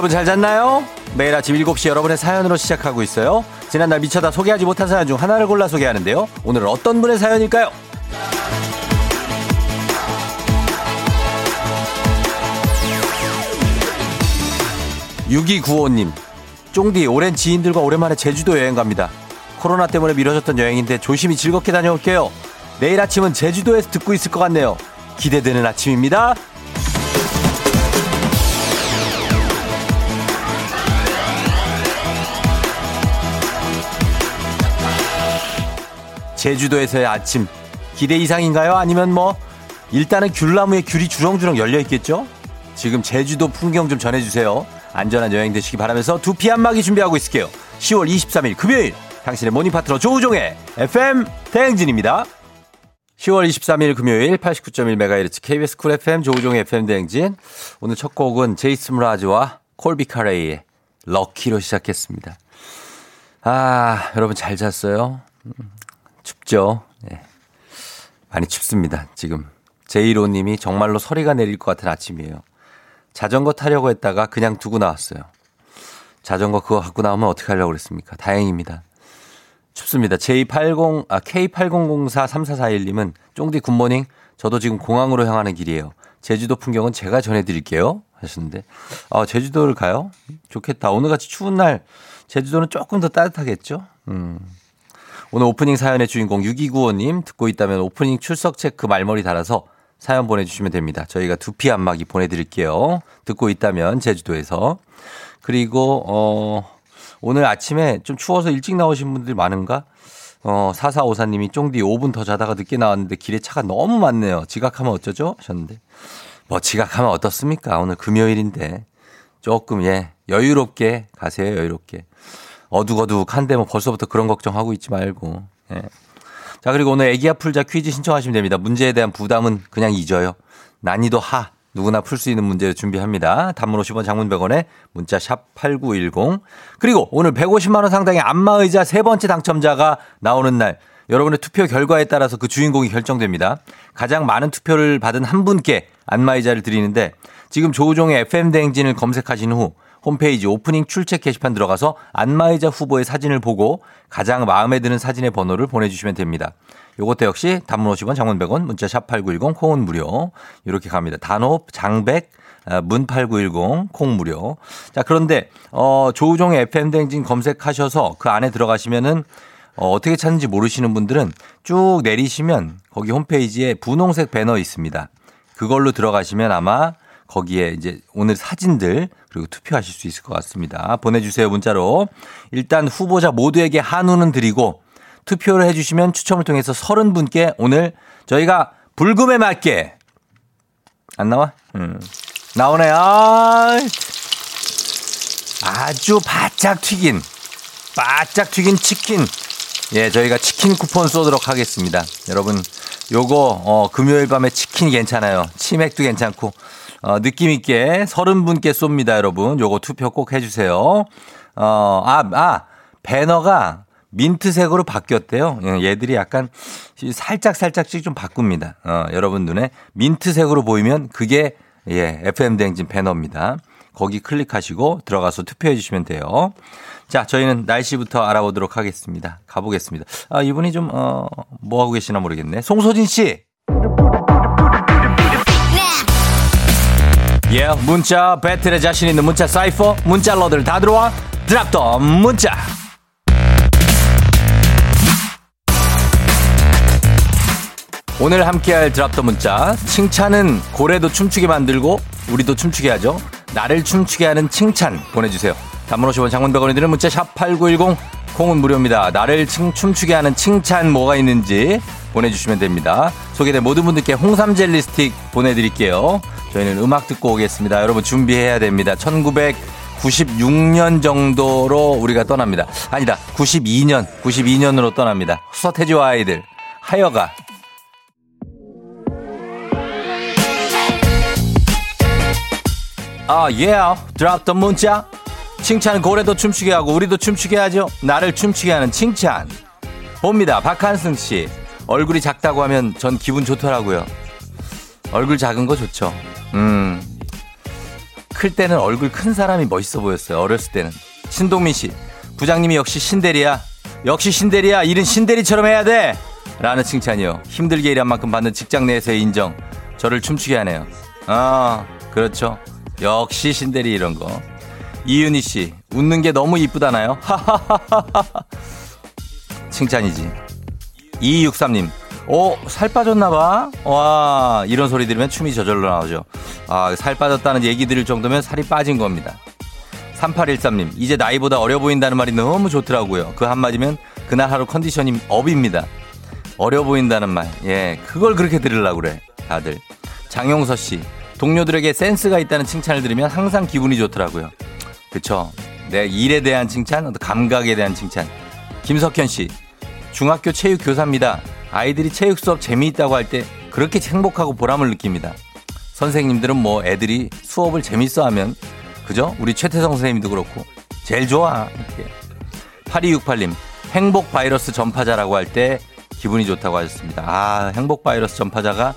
여러분 잘 잤나요? 매일 아침 7시 여러분의 사연으로 시작하고 있어요. 지난날 미쳐다 소개하지 못한 사연 중 하나를 골라 소개하는데요. 오늘은 어떤 분의 사연일까요? 6295님, 쫑디, 오랜 지인들과 오랜만에 제주도 여행 갑니다. 코로나 때문에 미뤄졌던 여행인데 조심히 즐겁게 다녀올게요. 내일 아침은 제주도에서 듣고 있을 것 같네요. 기대되는 아침입니다. 제주도에서의 아침 기대 이상인가요? 아니면 뭐 일단은 귤나무에 귤이 주렁주렁 열려 있겠죠? 지금 제주도 풍경 좀 전해주세요. 안전한 여행 되시기 바라면서 두피 한마기 준비하고 있을게요. 10월 23일 금요일 당신의 모닝 파트너 조우종의 FM 대행진입니다. 10월 23일 금요일 89.1MHz KBS Cool FM 조우종의 FM 대행진. 오늘 첫 곡은 제이슨 므라즈와 콜비 카레이의 Lucky로 시작했습니다. 아, 여러분 잘 잤어요? 춥죠? 네. 많이 춥습니다, 지금. 제이로님이 정말로 서리가 내릴 것 같은 아침이에요. 자전거 타려고 했다가 그냥 두고 나왔어요. 자전거 그거 갖고 나오면 어떻게 하려고 그랬습니까? 다행입니다. 춥습니다. J80, 아, K80043441님은 쫑디 굿모닝. 저도 지금 공항으로 향하는 길이에요. 제주도 풍경은 제가 전해드릴게요. 하셨는데. 아, 제주도를 가요? 좋겠다. 오늘같이 추운 날, 제주도는 조금 더 따뜻하겠죠? 음. 오늘 오프닝 사연의 주인공 6295님 듣고 있다면 오프닝 출석 체크 말머리 달아서 사연 보내주시면 됩니다. 저희가 두피 안마기 보내드릴게요. 듣고 있다면 제주도에서. 그리고, 어, 오늘 아침에 좀 추워서 일찍 나오신 분들 많은가? 어, 4454님이 쫑디 5분 더 자다가 늦게 나왔는데 길에 차가 너무 많네요. 지각하면 어쩌죠? 하셨는데. 뭐 지각하면 어떻습니까? 오늘 금요일인데. 조금, 예, 여유롭게 가세요, 여유롭게. 어둑어둑한데 뭐 벌써부터 그런 걱정하고 있지 말고. 예. 자, 그리고 오늘 애기야 풀자 퀴즈 신청하시면 됩니다. 문제에 대한 부담은 그냥 잊어요. 난이도 하. 누구나 풀 수 있는 문제 준비합니다. 단문 50원 장문 100원에 문자 샵 8910. 그리고 오늘 150만원 상당의 안마의자 세 번째 당첨자가 나오는 날. 여러분의 투표 결과에 따라서 그 주인공이 결정됩니다. 가장 많은 투표를 받은 한 분께 안마의자를 드리는데 지금 조우종의 FM대행진을 검색하신 후 홈페이지 오프닝 출첵 게시판 들어가서 안마의자 후보의 사진을 보고 가장 마음에 드는 사진의 번호를 보내주시면 됩니다. 요것도 역시 단문 50원, 장문 100원, 문자 샵 8910, 콩은 무료. 이렇게 갑니다. 단호, 장백, 아, 문 8910, 콩 무료. 자, 그런데, 어, 조우종의 FM대행진 검색하셔서 그 안에 들어가시면은 어, 어떻게 찾는지 모르시는 분들은 쭉 내리시면 거기 홈페이지에 분홍색 배너 있습니다. 그걸로 들어가시면 아마 거기에 이제 오늘 사진들 그리고 투표하실 수 있을 것 같습니다. 보내주세요 문자로. 일단 후보자 모두에게 한우는 드리고 투표를 해주시면 추첨을 통해서 30분께 오늘 저희가 불금에 맞게 안 나와? 음. 나오네. 아, 아주 바짝 튀긴 바짝 튀긴 치킨. 예, 저희가 치킨 쿠폰 쏘도록 하겠습니다. 여러분, 요거 어, 금요일 밤에 치킨 괜찮아요. 치맥도 괜찮고 어, 느낌 있게 서른 분께 쏩니다, 여러분. 요거 투표 꼭 해주세요. 어, 아, 아, 배너가 민트색으로 바뀌었대요. 예, 얘들이 약간 살짝 살짝씩 좀 바꿉니다. 어, 여러분 눈에 민트색으로 보이면 그게 예, FM 대행진 배너입니다. 거기 클릭하시고 들어가서 투표해 주시면 돼요. 자, 저희는 날씨부터 알아보도록 하겠습니다. 가보겠습니다. 아, 이분이 좀, 어, 뭐 하고 계시나 모르겠네. 송소진 씨! 예, yeah, 문자 battle에 자신 있는 문자 사이퍼 문자러들 다 들어와. drop the 문자. 오늘 함께할 drop the 문자 칭찬은 고래도 춤추게 만들고 우리도 춤추게 하죠. 나를 춤추게 하는 칭찬 보내주세요. 단문 50원 장문 100원이 드는 문자 샵 8910 콩은 무료입니다. 나를 칭, 춤추게 하는 칭찬 뭐가 있는지 보내주시면 됩니다. 소개된 모든 분들께 홍삼 젤리 스틱 보내드릴게요 저희는 음악 듣고 오겠습니다. 여러분 준비해야 됩니다. 1996년 정도로 우리가 떠납니다. 아니다. 92년, 92년으로 떠납니다. 서태지와 아이들, 하여가. 아, 예, yeah. 드랍 더 문자. 칭찬 고래도 춤추게 하고 우리도 춤추게 하죠. 나를 춤추게 하는 칭찬. 봅니다. 박한승 씨. 얼굴이 작다고 하면 전 기분 좋더라고요. 얼굴 작은 거 좋죠. 음. 클 때는 얼굴 큰 사람이 멋있어 보였어요. 어렸을 때는. 신동민 씨, 부장님이 역시 신대리야. 역시 신대리야. 일은 신대리처럼 해야 돼. 라는 칭찬이요. 힘들게 일한 만큼 받는 직장 내에서의 인정. 저를 춤추게 하네요. 아, 그렇죠. 역시 신대리 이런 거. 이윤희 씨, 웃는 게 너무 이쁘다나요? 하하하하하. 칭찬이지. 2263님, 오, 살 빠졌나봐? 와, 이런 소리 들으면 춤이 저절로 나오죠. 아, 살 빠졌다는 얘기 들을 정도면 살이 빠진 겁니다. 3813님, 이제 나이보다 어려 보인다는 말이 너무 좋더라고요. 그 한마디면 그날 하루 컨디션이 업입니다. 어려 보인다는 말. 예, 그걸 그렇게 들으려고 그래. 다들. 장용서 씨, 동료들에게 센스가 있다는 칭찬을 들으면 항상 기분이 좋더라고요. 그쵸. 내 일에 대한 칭찬, 감각에 대한 칭찬. 김석현 씨, 중학교 체육 교사입니다. 아이들이 체육 수업 재미있다고 할 때 그렇게 행복하고 보람을 느낍니다. 선생님들은 뭐 애들이 수업을 재밌어 하면 그죠? 우리 최태성 선생님도 그렇고 제일 좋아. 이렇게. 8268님 행복 바이러스 전파자라고 할 때 기분이 좋다고 하셨습니다. 아 행복 바이러스 전파자가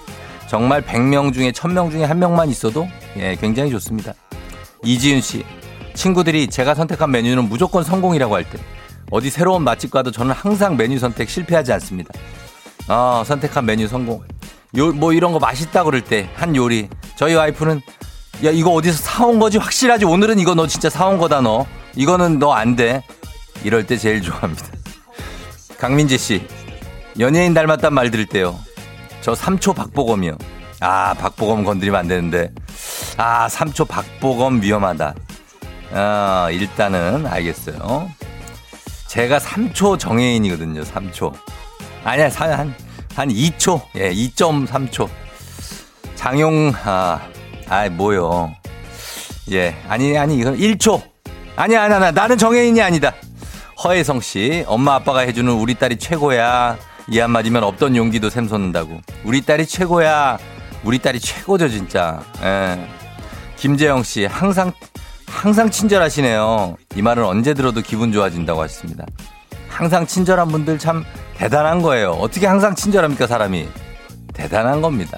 정말 100명 중에 1000명 중에 한 명만 있어도 예 굉장히 좋습니다. 이지윤 씨 친구들이 제가 선택한 메뉴는 무조건 성공이라고 할 때 어디 새로운 맛집 가도 저는 항상 메뉴 선택 실패하지 않습니다. 아 선택한 메뉴 성공. 요 뭐 이런 거 맛있다 그럴 때 한 요리 저희 와이프는 야 이거 어디서 사온 거지 확실하지 오늘은 이거 너 진짜 사온 거다 너 이거는 너 안 돼. 이럴 때 제일 좋아합니다. 강민재 씨 연예인 닮았단 말 들을 때요. 저 3초 박보검이요. 아 박보검 건드리면 안 되는데 아 3초 박보검 위험하다. 아 일단은 알겠어요. 제가 3초 정해인이거든요. 3초. 아니야 한, 한 2초. 예 2.3초. 장용 아, 아 뭐요. 예 아니 아니 이건 1초. 아니야 아니야 나는 정해인이 아니다. 허혜성 씨, 엄마 아빠가 해주는 우리 딸이 최고야. 이 한마디면 없던 용기도 샘솟는다고. 우리 딸이 최고야. 우리 딸이 최고죠, 진짜. 예. 김재영 씨, 항상, 항상 친절하시네요. 이 말은 언제 들어도 기분 좋아진다고 하셨습니다. 항상 친절한 분들 참 대단한 거예요. 어떻게 항상 친절합니까, 사람이? 대단한 겁니다.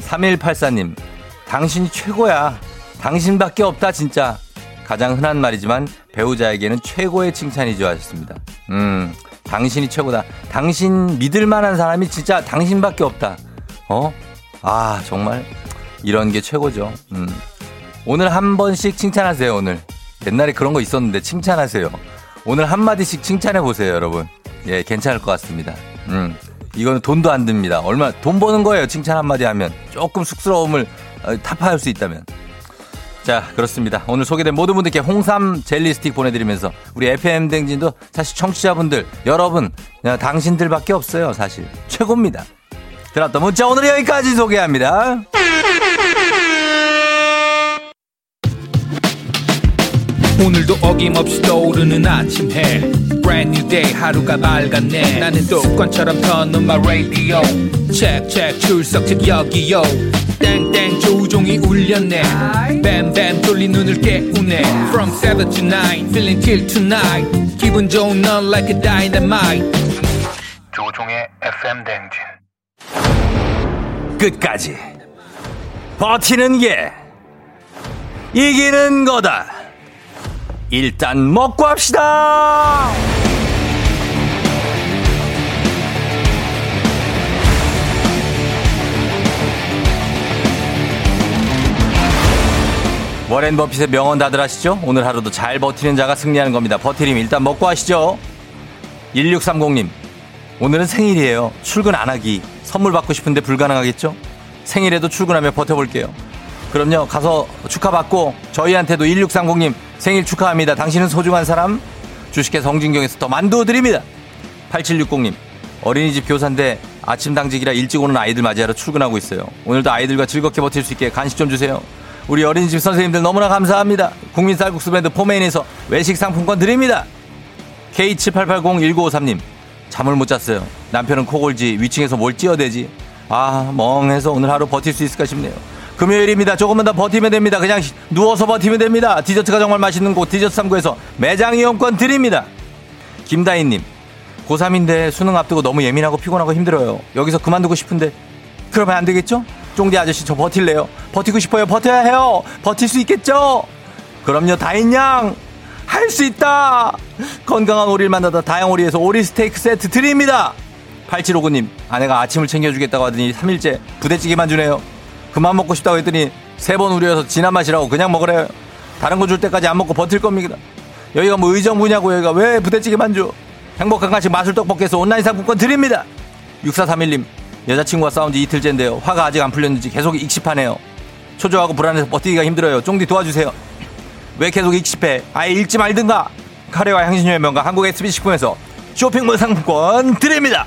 3184님, 당신이 최고야. 당신밖에 없다, 진짜. 가장 흔한 말이지만 배우자에게는 최고의 칭찬이죠 하셨습니다. 음, 당신이 최고다. 당신 믿을 만한 사람이 진짜 당신밖에 없다. 어? 아, 정말 이런 게 최고죠. 음. 오늘 한 번씩 칭찬하세요, 오늘. 옛날에 그런 거 있었는데 칭찬하세요. 오늘 한마디씩 칭찬해 보세요, 여러분. 예, 괜찮을 것 같습니다. 음. 이거는 돈도 안 듭니다. 얼마, 돈 버는 거예요, 칭찬 한마디 하면. 조금 쑥스러움을 어, 타파할 수 있다면. 자, 그렇습니다. 오늘 소개된 모든 분들께 홍삼 젤리 스틱 보내드리면서 우리 FM 댕진도 사실 청취자분들, 여러분, 그냥 당신들밖에 없어요, 사실. 최고입니다. 들었다 문자 오늘 여기까지 소개합니다. 오늘도 어김없이 떠오르는 아침 해. Brand new day 하루가 밝았네. 나는 습관처럼 켜놓은 my radio. Check check 출석 책 여기요. 땡땡 조종이 울렸네. 뱀뱀 돌린 눈을 깨우네. From 7 to 9 feeling till tonight. 기분 좋은 넌 like a dynamite. 조종의 FM 댕진. 끝까지 버티는 게 이기는 거다. 일단 먹고 합시다. 워렌 버핏의 명언 다들 아시죠? 오늘 하루도 잘 버티는 자가 승리하는 겁니다. 버티림 일단 먹고 하시죠. 1630님, 오늘은 생일이에요. 출근 안 하기. 선물 받고 싶은데 불가능하겠죠? 생일에도 출근하며 버텨볼게요. 그럼요. 가서 축하받고 저희한테도 1630님 생일 축하합니다. 당신은 소중한 사람? 주식회사 성진경에서 더 만두 드립니다. 8760님 어린이집 교사인데 아침 당직이라 일찍 오는 아이들 맞이하러 출근하고 있어요. 오늘도 아이들과 즐겁게 버틸 수 있게 간식 좀 주세요. 우리 어린이집 선생님들 너무나 감사합니다. 국민 쌀국수 브랜드 포메인에서 외식 상품권 드립니다. K78801953님 잠을 못 잤어요. 남편은 코골지 위층에서 뭘 찌어대지. 아 멍해서 오늘 하루 버틸 수 있을까 싶네요. 금요일입니다. 조금만 더 버티면 됩니다. 그냥 누워서 버티면 됩니다. 디저트가 정말 맛있는 곳 디저트 3구에서 매장 이용권 드립니다. 김다희님 고3인데 수능 앞두고 너무 예민하고 피곤하고 힘들어요. 여기서 그만두고 싶은데 그러면 안 되겠죠? 쫑디 아저씨 저 버틸래요? 버티고 싶어요. 버텨야 해요. 버틸 수 있겠죠? 그럼요. 다인양 할 수 있다. 건강한 오리를 만나다 다양오리에서 오리 스테이크 세트 드립니다. 8759님 아내가 아침을 챙겨주겠다고 하더니 3일째 부대찌개만 주네요. 그만 먹고 싶다고 했더니 세 번 우려서 진한 맛이라고 그냥 먹으래요. 다른 거 줄 때까지 안 먹고 버틸 겁니다. 여기가 뭐 의정부냐고 여기가 왜 부대찌개만 줘? 행복한 간식 마술 떡볶이에서 온라인 상품권 드립니다. 6431님 여자친구와 싸운 지 이틀째인데요. 화가 아직 안 풀렸는지 계속 익십하네요. 초조하고 불안해서 버티기가 힘들어요. 쫑디 도와주세요. 왜 계속 익십해? 아예 읽지 말든가. 카레와 향신료의 명가 한국 SB 식품에서 쇼핑몰 상품권 드립니다.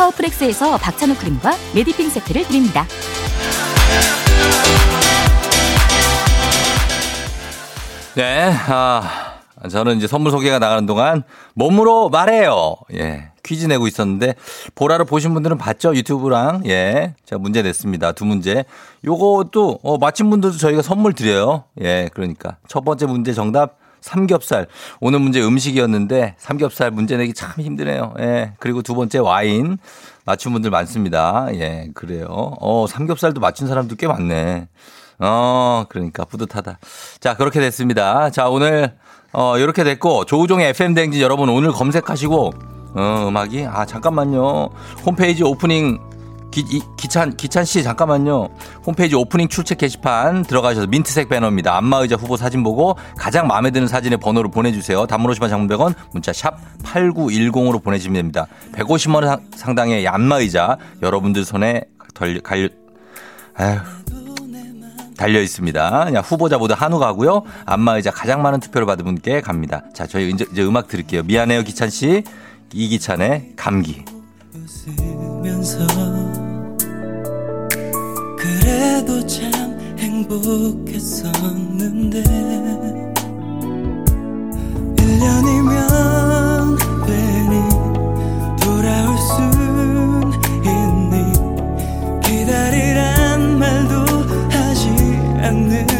파워프렉스에서 박찬호 크림과 메디핑 세트를 드립니다. 네, 아, 저는 이제 선물 소개가 나가는 동안 몸으로 말해요. 예. 퀴즈 내고 있었는데, 보라를 보신 분들은 봤죠? 유튜브랑. 예. 제가 문제 냈습니다. 두 문제. 요것도, 어, 맞힌 분들도 저희가 선물 드려요. 예. 그러니까. 첫 번째 문제 정답, 삼겹살. 오늘 문제 음식이었는데, 삼겹살 문제 내기 참 힘드네요. 예. 그리고 두 번째 와인. 맞춘 분들 많습니다. 예. 그래요. 어, 삼겹살도 맞춘 사람도 꽤 많네. 어, 그러니까 뿌듯하다. 자, 그렇게 됐습니다. 자, 오늘, 어, 이렇게 됐고, 조우종의 FM대행진 여러분 오늘 검색하시고, 어, 음악이, 아, 잠깐만요. 홈페이지 오프닝, 기, 이, 기찬, 기찬 씨, 잠깐만요. 홈페이지 오프닝 출첵 게시판 들어가셔서 민트색 배너입니다. 안마의자 후보 사진 보고 가장 마음에 드는 사진의 번호를 보내주세요. 단문 50원 장문 100원, 문자 샵 8910으로 보내주시면 됩니다. 150원 상당의 안마의자 여러분들 손에 덜, 갈, 아휴. 달려 있습니다. 후보자보다 한우 가고요. 안마의자 가장 많은 투표를 받은 분께 갑니다. 자, 저희 이제, 이제 음악 들을게요. 미안해요, 기찬 씨. 이기찬의 감기. 웃으면서 그래도 참 행복했었는데. 1년이면 괜히 돌아올 순 있니? 기다리란 말도 않는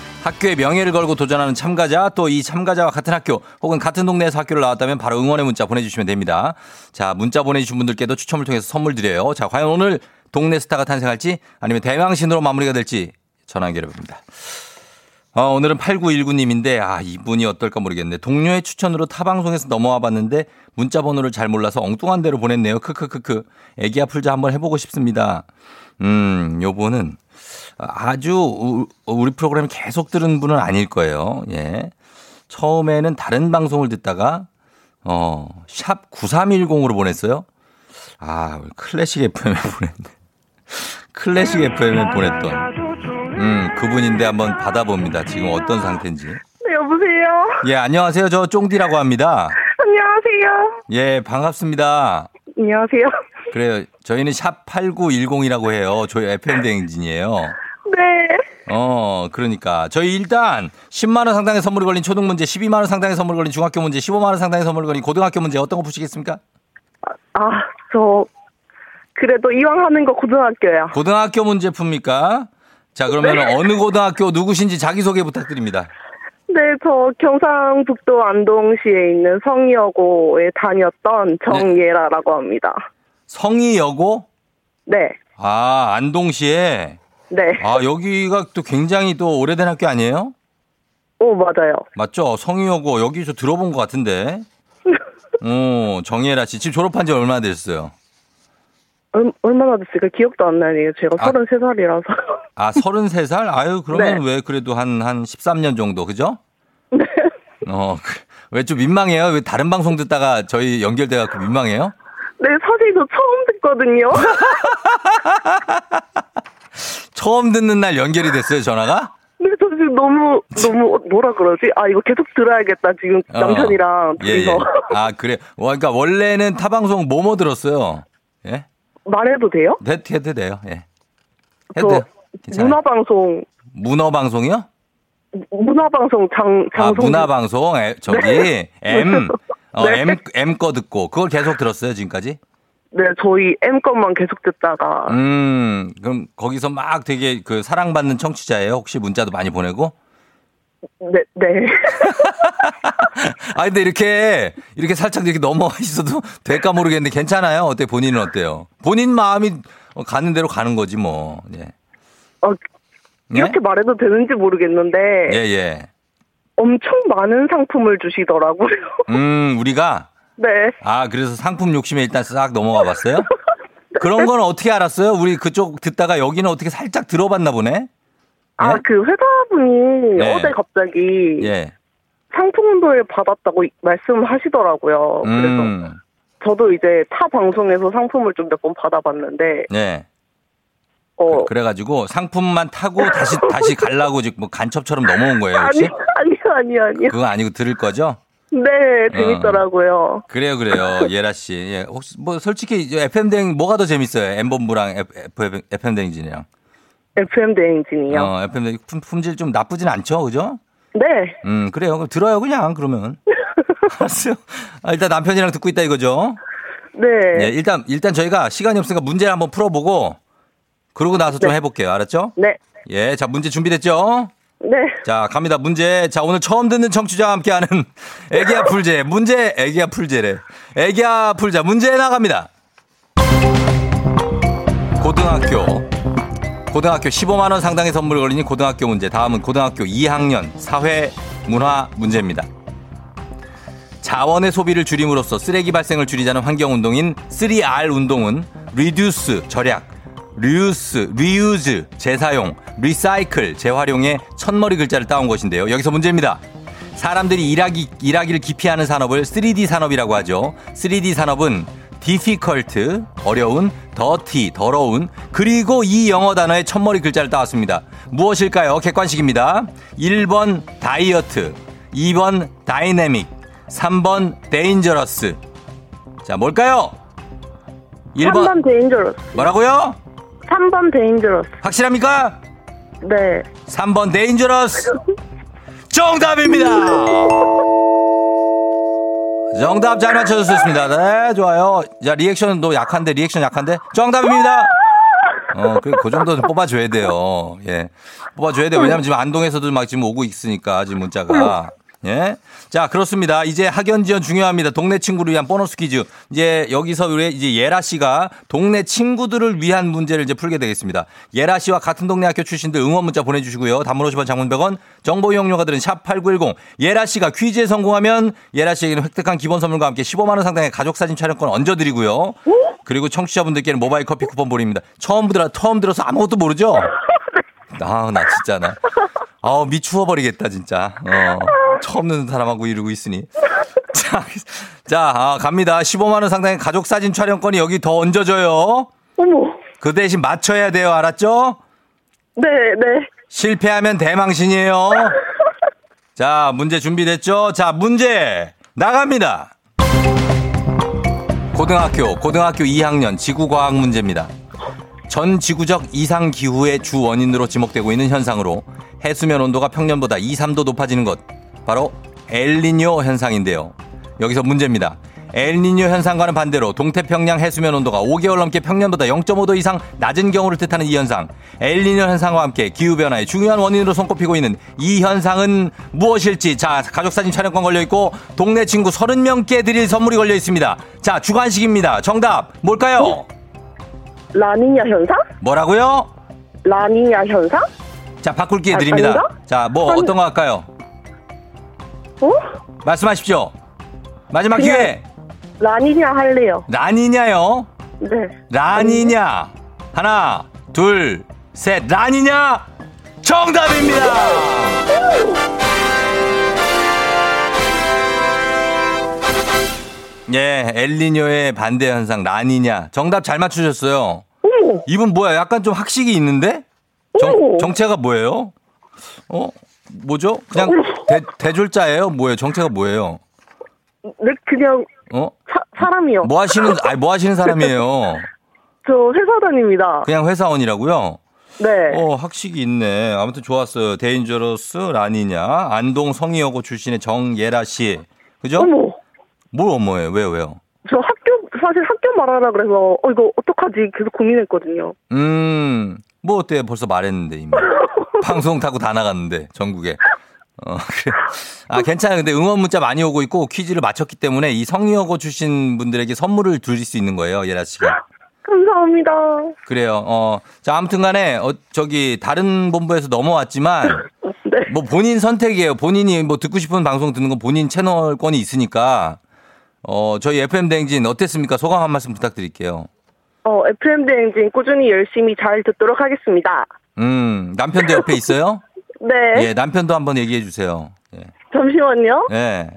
학교의 명예를 걸고 도전하는 참가자 또 이 참가자와 같은 학교 혹은 같은 동네에서 학교를 나왔다면 바로 응원의 문자 보내주시면 됩니다. 자 문자 보내주신 분들께도 추첨을 통해서 선물 드려요. 자 과연 오늘 동네 스타가 탄생할지 아니면 대망신으로 마무리가 될지 전화 연결해 봅니다. 어, 오늘은 8919님인데, 아, 이분이 어떨까 모르겠네. 동료의 추천으로 타방송에서 넘어와 봤는데, 문자 번호를 잘 몰라서 엉뚱한 데로 보냈네요. 크크크크. 애기야 풀자 한번 해보고 싶습니다. 음, 요분은 아주 우- 우리 프로그램 계속 들은 분은 아닐 거예요. 예. 처음에는 다른 방송을 듣다가, 어, 샵 9310으로 보냈어요. 아, 클래식 FM에 보냈네. 클래식 FM에 보냈던. 음, 그분인데 한번 받아봅니다. 지금 어떤 상태인지. 네, 여보세요? 예, 안녕하세요. 저 쫑디라고 합니다. 안녕하세요. 예, 반갑습니다. 안녕하세요. 그래요. 저희는 샵 8910이라고 해요. 저희 FM대행진이에요. 네. 어, 그러니까. 저희 일단 10만원 상당의 선물이 걸린 초등 문제, 12만원 상당의 선물이 걸린 중학교 문제, 15만원 상당의 선물이 걸린 고등학교 문제 어떤 거 푸시겠습니까? 아, 저, 그래도 이왕 하는 거 고등학교야. 고등학교 문제 풉니까? 자, 그러면 어느 고등학교 누구신지 자기소개 부탁드립니다. 네, 저 경상북도 안동시에 있는 성여고에 다녔던 정예라라고 합니다. 성희여고? 네. 아, 안동시에? 네. 아, 여기가 또 굉장히 또 오래된 학교 아니에요? 오, 맞아요. 맞죠? 성희여고 여기 저 들어본 것 같은데. 어, 정예라 씨 지금 졸업한 지 얼마나? 얼, 얼마나 됐을까 기억도 안 나네요. 제가 아. 33살이라서. 아, 33살? 아유, 그러면 네. 왜 그래도 한, 한 13년 정도, 그죠? 네. 어, 왜 좀 민망해요? 왜 다른 방송 듣다가 저희 연결돼갖고 민망해요? 네, 사실 저 처음 듣거든요. 처음 듣는 날 연결이 됐어요, 전화가? 네, 저 지금 너무, 너무, 뭐라 그러지? 아, 이거 계속 들어야겠다. 지금 어. 남편이랑 예, 예. 아, 그래. 어, 그러니까 원래는 타방송 뭐뭐 들었어요? 예? 말해도 돼요? 해도, 해도 돼요, 예. 저 해도 돼요. 문화방송 문어방송이요? 문화방송 장 아, 장송 문화방송, 에, 저기, 네. M, 어, 네. M, M 거 듣고, 그걸 계속 들었어요, 지금까지? 네 저희 M 것만 계속 듣다가 음, 그럼 거기서 막 되게 그 사랑받는 청취자예요? 혹시 문자도 많이 보내고? 네 네. 아, 근데 이렇게, 이렇게 살짝 이렇게 넘어와 있어도 될까 모르겠는데 괜찮아요? 어때? 본인은 어때요? 본인 마음이 어, 가는 대로 가는 거지, 뭐. 예. 어, 예? 이렇게 말해도 되는지 모르겠는데 예, 예. 엄청 많은 상품을 주시더라고요. 음, 우리가, 네. 아, 그래서 상품 욕심에 일단 싹 넘어가 봤어요? 그런 건 어떻게 알았어요? 우리 그쪽 듣다가 여기는 어떻게 살짝 들어봤나 보네? 아 예? 그 회사분이 네. 어제 갑자기 예. 상품을 받았다고 말씀하시더라고요. 그래서 음, 저도 이제 타 방송에서 상품을 좀 몇 번 받아봤는데 네. 어 그래가지고 상품만 타고 다시, 다시 갈라고 지금 뭐 간첩처럼 넘어온 거예요, 아니 혹시? 아니 아니 아니요. 그거 아니고 들을 거죠? 네 재밌더라고요. 그래요, 그래요. 예라 씨. 예. 혹시 뭐 솔직히 FM댕 뭐가 더 재밌어요? M본부랑 FM댕진이랑. FM 대행진이요. 어, FM댕 품질 좀 나쁘진 않죠, 그죠? 네. 음, 그래요. 그럼 들어요, 그냥, 그러면. 알았어요. 아, 일단 남편이랑 듣고 있다 이거죠? 네. 예, 일단, 일단 저희가 시간이 없으니까 문제를 한번 풀어보고, 그러고 나서 좀 해볼게요. 알았죠? 네. 예, 자, 문제 준비됐죠? 네. 자, 갑니다. 문제. 자, 오늘 처음 듣는 청취자와 함께하는 애기야 풀제. 문제, 애기야 풀제래. 애기야 풀자. 문제 나갑니다. 고등학교. 고등학교 15만원 상당의 선물이 걸린 고등학교 문제. 다음은 고등학교 2학년 사회 문화 문제입니다. 자원의 소비를 줄임으로써 쓰레기 발생을 줄이자는 환경운동인 3R 운동은 reduce 절약, reuse, reuse 재사용, recycle 재활용의 첫머리 글자를 따온 것인데요. 여기서 문제입니다. 사람들이 일하기, 일하기를 기피하는 산업을 3D 산업이라고 하죠. 3D 산업은 difficult, 어려운, dirty, 더러운, 그리고 이 영어 단어의 첫머리 글자를 따왔습니다. 무엇일까요? 객관식입니다. 1번 다이어트, 2번 다이내믹, 3번 dangerous. 자, 뭘까요? 1번 3번 dangerous. 뭐라고요? 3번 dangerous. 확실합니까? 네. 3번 dangerous. 정답입니다. 정답 잘 맞춰주셨습니다. 네, 좋아요. 자, 리액션도 약한데, 리액션 약한데? 정답입니다. 어, 그, 그 정도는 뽑아줘야 돼요. 예. 뽑아줘야 돼요. 왜냐면 지금 안동에서도 막 지금 오고 있으니까, 지금 문자가. 예. 자, 그렇습니다. 이제 학연 지원 중요합니다. 동네 친구를 위한 보너스 퀴즈. 이제 여기서 우리 이제 예라 씨가 동네 친구들을 위한 문제를 이제 풀게 되겠습니다. 예라 씨와 같은 동네 학교 출신들 응원 문자 보내주시고요. 단문 50원 장문 100원 정보 이용료가 들은 샵8910 예라 씨가 퀴즈에 성공하면 예라 씨에게는 획득한 기본 선물과 함께 15만원 상당의 가족사진 촬영권 얹어드리고요. 그리고 청취자분들께는 모바일 커피 쿠폰 보냅니다. 처음 들어, 처음 들어서 아무것도 모르죠? 아, 나 진짜 나. 아우, 미추어버리겠다, 진짜. 어, 처음 듣는 사람하고 이러고 있으니. 자, 자, 아, 갑니다. 15만 원 상당의 가족 사진 촬영권이 여기 더 얹어져요. 어머. 그 대신 맞춰야 돼요. 알았죠? 네, 네. 실패하면 대망신이에요. 자, 문제 준비됐죠? 자, 문제 나갑니다. 고등학교, 고등학교 2학년 지구과학 문제입니다. 전 지구적 이상 기후의 주 원인으로 지목되고 있는 현상으로 해수면 온도가 평년보다 2, 3도 높아지는 것 바로 엘니뇨 현상인데요. 여기서 문제입니다. 엘니뇨 현상과는 반대로 동태평양 해수면 온도가 5개월 넘게 평년보다 0.5도 이상 낮은 경우를 뜻하는 이 현상. 엘니뇨 현상과 함께 기후변화의 중요한 원인으로 손꼽히고 있는 이 현상은 무엇일지. 자, 가족사진 촬영권 걸려있고 동네 친구 30명께 드릴 선물이 걸려있습니다. 자, 주관식입니다. 정답 뭘까요? 라니냐 현상? 뭐라고요? 라니냐 현상? 자, 바꿀 기회 아, 드립니다. 아닌가? 자, 뭐 한- 어떤 거 할까요? 어? 말씀하십시오. 마지막 그냥- 기회. 라니냐 할래요. 라니냐요? 네. 라니냐. 하나, 둘, 셋. 라니냐? 정답입니다. 예, 엘니뇨의 반대 현상 라니냐. 정답 잘 맞추셨어요. 이분 뭐야? 약간 좀 학식이 있는데? 정, 오. 정체가 뭐예요? 어? 뭐죠? 그냥 대, 대졸자예요? 뭐예요? 정체가 뭐예요? 네, 그냥 어? 사, 사람이요. 뭐 하시는, 아니, 뭐 하시는 사람이에요? 저 회사 다닙니다. 그냥 회사원이라고요? 네. 어, 학식이 있네. 아무튼 좋았어요. 데인저러스 라니냐. 안동 성희여고 출신의 정예라 씨. 그죠? 어머. 뭘 어머예요? 왜요, 왜요? 저 학교 사실 학교 말하라 그래서 어 이거 어떡하지 계속 고민했거든요. 음, 뭐 어때요? 벌써 말했는데, 이미. 방송 타고 다 나갔는데, 전국에. 어, 그래. 아, 괜찮아요. 근데 응원 문자 많이 오고 있고 퀴즈를 맞췄기 때문에 이 성희여고 출신 분들에게 선물을 드릴 수 있는 거예요, 예라 씨가. 감사합니다. 그래요. 어, 자, 아무튼 간에, 어, 저기, 다른 본부에서 넘어왔지만, 네. 뭐 본인 선택이에요. 본인이 뭐 듣고 싶은 방송 듣는 건 본인 채널권이 있으니까, 어, 저희 FM 대행진 어땠습니까? 소감 한 말씀 부탁드릴게요. 어 FM 대행진 꾸준히 열심히 잘 듣도록 하겠습니다. 음, 남편도 옆에 있어요? 네. 예, 남편도 한번 얘기해 주세요. 예. 잠시만요. 예.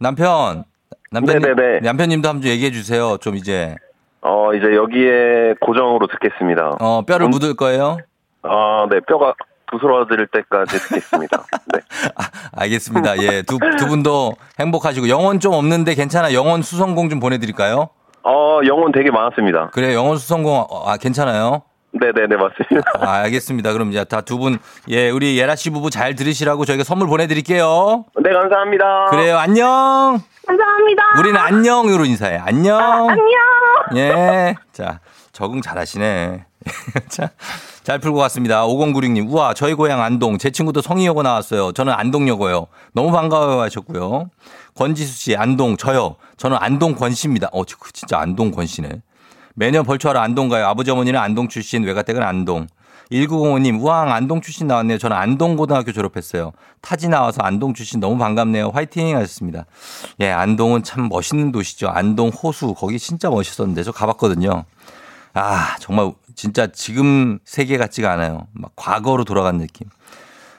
남편, 남편님, 네네네. 남편님도 한번 좀 얘기해 주세요. 좀 이제, 어, 이제 여기에 고정으로 듣겠습니다. 어, 뼈를 음. 묻을 거예요? 아, 네, 뼈가 부스러질 때까지 듣겠습니다. 네. 아, 알겠습니다. 예, 두, 두 분도 행복하시고, 영혼 좀 없는데 괜찮아. 영혼 수성공 좀 보내드릴까요? 어, 영혼 되게 많았습니다. 그래, 영혼 수성공, 아, 괜찮아요? 네네네, 맞습니다. 아, 알겠습니다. 그럼 이제 다 두 분, 예, 우리 예라 씨 부부 잘 들으시라고 저희가 선물 보내드릴게요. 네, 감사합니다. 그래요, 안녕! 감사합니다. 우리는 안녕으로 인사해. 안녕! 안녕. 예. 자, 적응 잘 하시네. 자, 잘 풀고 갔습니다. 5096님, 우와, 저희 고향 안동. 제 친구도 성희여고 나왔어요. 저는 안동여고요. 너무 반가워요 하셨고요. 권지수 씨, 안동, 저요. 저는 안동 권씨입니다. 어, 저 진짜 안동 권씨네. 매년 벌초하러 안동 가요. 아버지 어머니는 안동 출신, 외가댁은 안동. 1905님, 우왕, 안동 출신 나왔네요. 저는 안동고등학교 졸업했어요. 타지 나와서 안동 출신 너무 반갑네요. 화이팅 하셨습니다. 예, 안동은 참 멋있는 도시죠. 안동 호수, 거기 진짜 멋있었는데, 저 가봤거든요. 아, 정말 진짜 지금 세계 같지가 않아요. 막 과거로 돌아간 느낌.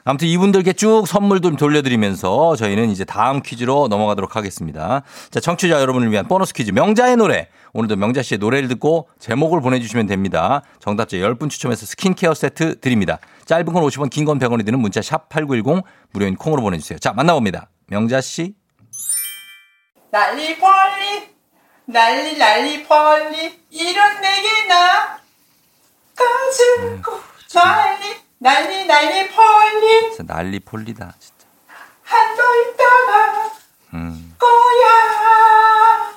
아무튼 이분들께 쭉 선물 좀 돌려드리면서 저희는 이제 다음 퀴즈로 넘어가도록 하겠습니다. 자, 청취자 여러분을 위한 보너스 퀴즈 명자의 노래. 오늘도 명자 씨의 노래를 듣고 제목을 보내주시면 됩니다. 정답자 10분 추첨해서 스킨케어 세트 드립니다. 짧은 건 50원, 긴 건 100원이 드는 문자 샵 8910 무료인 콩으로 보내주세요. 자, 만나봅니다. 명자 씨. 난리 펄리 난리 난리 펄리 이런 내게 나 가슴고 난리 난리 난리 펄리 진짜 난리 폴리다, 진짜. 한도 있다가 음. 거야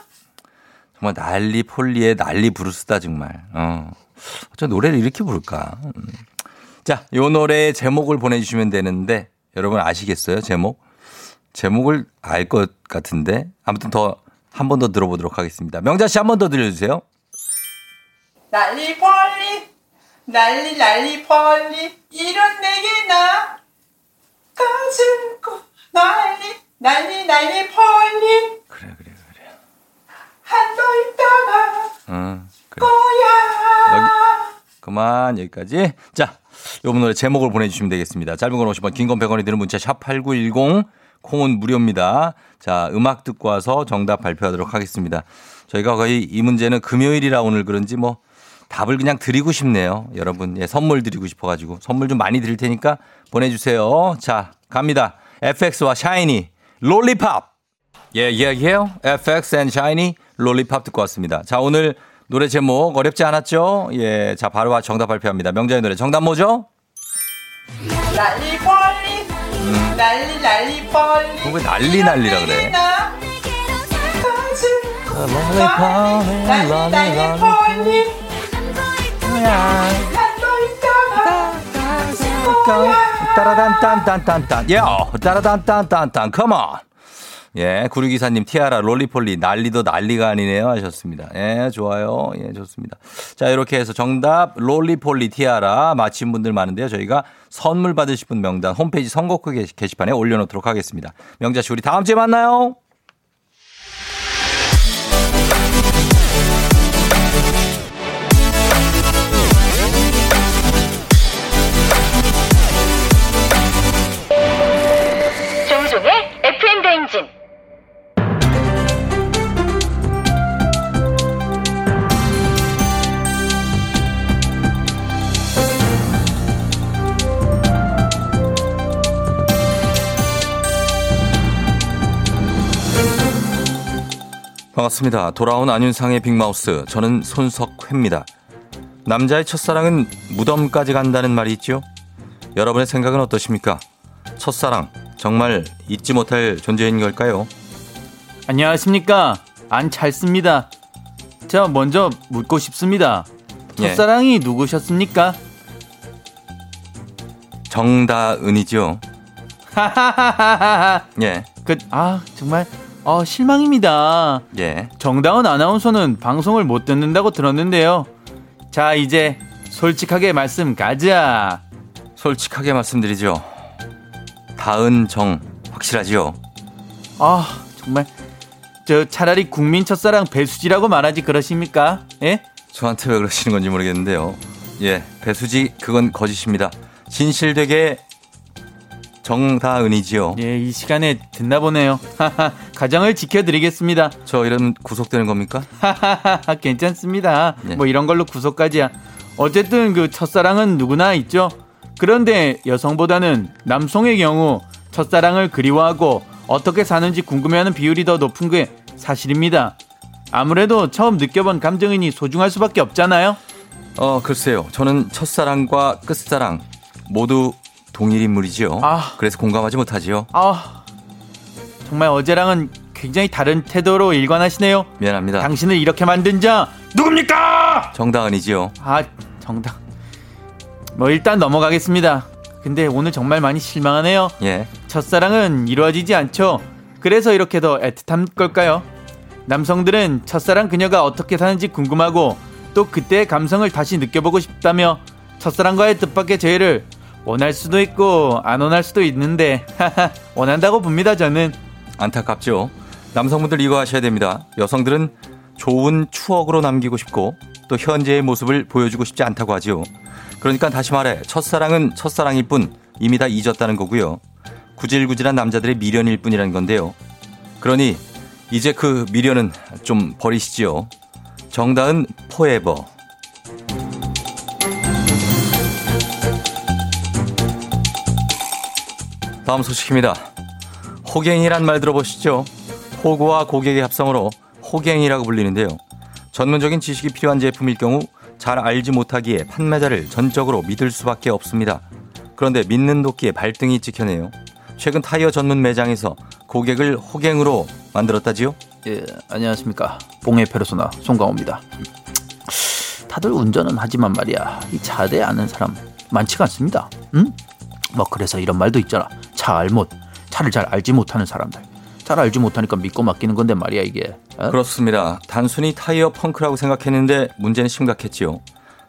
정말 난리 폴리의 난리 브루스다, 정말. 어. 저 노래를 이렇게 부를까? 음. 자, 요 노래의 제목을 보내주시면 되는데, 여러분 아시겠어요? 제목? 제목을 알 것 같은데, 아무튼 더, 한 번 더 들어보도록 하겠습니다. 명자 씨 한 번 더 들려주세요. 난리 펄리 난리 난리 펄리 이런 내게 나 가슴 고 난리 난리 난리 펄리 그래, 그래, 그래. 한도 있다가 응, 그래. 거야 그만, 여기까지. 자, 요 노래 제목을 보내주시면 되겠습니다. 짧은 건 50원, 긴건 100원이 드는 문자 샵 8910, 콩은 무료입니다. 자, 음악 듣고 와서 정답 발표하도록 하겠습니다. 저희가 거의 이 문제는 금요일이라 오늘 그런지 뭐 답을 그냥 드리고 싶네요. 여러분, 예, 선물 드리고 싶어가지고 선물 좀 많이 드릴 테니까 보내주세요. 자, 갑니다. FX와 샤이니, Lollipop. 예, 이야기해요. FX and 샤이니, Lollipop 듣고 왔습니다. 자, 오늘 노래 제목 어렵지 않았죠? 예, 자, 바로 정답 발표합니다. 명자의 노래 정답 뭐죠? 난리 펄리 난리 난리 펄리 왜 난리 난리라 그래? 난리 난리 펄리 한도 있다가 거야 따라단딴딴딴딴. 야, 따라단딴딴딴. 컴온. 예, 구류기사님 티아라 롤리폴리 난리도 난리가 아니네요 하셨습니다. 예, 좋아요. 예, 좋습니다. 자, 이렇게 해서 정답 롤리폴리 티아라 마친 분들 많은데요. 저희가 선물 받으실 분 명단 홈페이지 게시- 게시판에 올려놓도록 하겠습니다. 명자 씨, 우리 다음 주에 만나요. 반갑습니다. 돌아온 안윤상의 빅마우스. 저는 손석회입니다. 남자의 첫사랑은 무덤까지 간다는 말이 있죠? 여러분의 생각은 어떠십니까? 첫사랑, 정말 잊지 못할 존재인 걸까요? 안녕하십니까. 안 찰습니다. 저 먼저 묻고 싶습니다. 예. 첫사랑이 누구셨습니까? 정다은이죠. 하하하하하. 예, 그, 아, 정말, 어, 실망입니다. 예. 정다운 아나운서는 방송을 못 듣는다고 들었는데요. 자, 이제 솔직하게 말씀 가자. 솔직하게 말씀드리죠. 다은 정, 확실하지요? 아, 정말. 저 차라리 국민 첫사랑 배수지라고 말하지 그러십니까? 예? 저한테 왜 그러시는 건지 모르겠는데요. 예, 배수지, 그건 거짓입니다. 진실되게 정다은이지요. 예, 이 시간에 듣나 보네요. 가정을 지켜드리겠습니다. 저 이런 구속되는 겁니까? 하하하, 괜찮습니다. 예. 뭐 이런 걸로 구속까지야. 어쨌든 그 첫사랑은 누구나 있죠. 그런데 여성보다는 남성의 경우 첫사랑을 그리워하고 어떻게 사는지 궁금해하는 비율이 더 높은 게 사실입니다. 아무래도 처음 느껴본 감정이니 소중할 수밖에 없잖아요. 어, 글쎄요. 저는 첫사랑과 끝사랑 모두 동일 인물이지요. 아. 그래서 공감하지 못하지요. 아, 정말 어제랑은 굉장히 다른 태도로 일관하시네요. 미안합니다. 당신을 이렇게 만든 자 누굽니까? 정다은이지요. 아, 정답. 뭐 일단 넘어가겠습니다. 근데 오늘 정말 많이 실망하네요. 예. 첫사랑은 이루어지지 않죠. 그래서 이렇게 더 애틋한 걸까요? 남성들은 첫사랑 그녀가 어떻게 사는지 궁금하고 또 그때의 감성을 다시 느껴보고 싶다며 첫사랑과의 뜻밖의 재회를 원할 수도 있고 안 원할 수도 있는데 원한다고 봅니다 저는 안타깝죠. 남성분들 이거 하셔야 됩니다. 여성들은 좋은 추억으로 남기고 싶고 또 현재의 모습을 보여주고 싶지 않다고 하지요. 그러니까 다시 말해 첫사랑은 첫사랑일 뿐 이미 다 잊었다는 거고요. 구질구질한 남자들의 미련일 뿐이라는 건데요. 그러니 이제 그 미련은 좀 버리시지요. 정다은 포에버. 다음 소식입니다. 호갱이란 말 들어보시죠? 호구와 고객의 합성어로 호갱이라고 불리는데요. 전문적인 지식이 필요한 제품일 경우 잘 알지 못하기에 판매자를 전적으로 믿을 수밖에 없습니다. 그런데 믿는 도끼에 발등이 찍혀네요. 최근 타이어 전문 매장에서 고객을 호갱으로 만들었다지요? 예 안녕하십니까 봉해 페르소나 송강호입니다 다들 운전은 하지만 말이야 이 차대 아는 사람 많지가 않습니다 응? 뭐 그래서 이런 말도 있잖아 차 알못 차를 잘 알지 못하는 사람들 잘 알지 못하니까 믿고 맡기는 건데 말이야 이게 어? 그렇습니다. 단순히 타이어 펑크라고 생각했는데 문제는 심각했지요.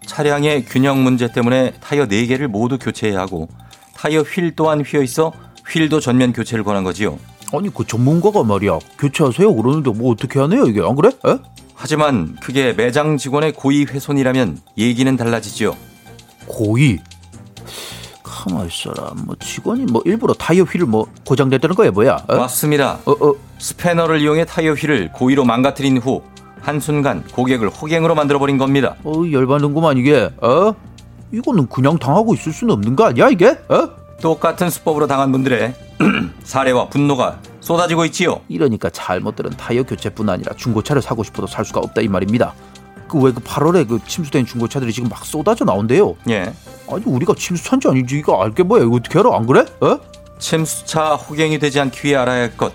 차량의 균형 문제 때문에 타이어 4개를 모두 교체해야 하고 타이어 휠 또한 휘어 있어 휠도 전면 교체를 권한 거지요. 아니 그 전문가가 말이야 교체하세요 그러는데 뭐 어떻게 하네요 이게 안 그래? 에? 하지만 그게 매장 직원의 고의 훼손이라면 얘기는 달라지지요. 고의 가만 있어라 뭐 직원이 뭐 일부러 타이어 휠을 뭐 고장냈다는 거야 뭐야 어? 맞습니다. 어, 어, 스패너를 이용해 타이어 휠을 고의로 망가뜨린 후 한순간 고객을 호갱으로 만들어버린 겁니다. 어 열받는구만 이게 어? 이거는 그냥 당하고 있을 수는 없는 거 아니야 이게? 어? 똑같은 수법으로 당한 분들의 사례와 분노가 쏟아지고 있지요. 이러니까 잘못들은 타이어 교체뿐 아니라 중고차를 사고 싶어도 살 수가 없다 이 말입니다. 그왜그 8월에 그 침수된 중고차들이 지금 막 쏟아져 나온대요. 예. 아니 우리가 침수차인지 아닌지 이거 알게 뭐야 이거 어떻게 알아 안 그래? 어? 침수차 호갱이 되지 않기 위해 알아야 할 것.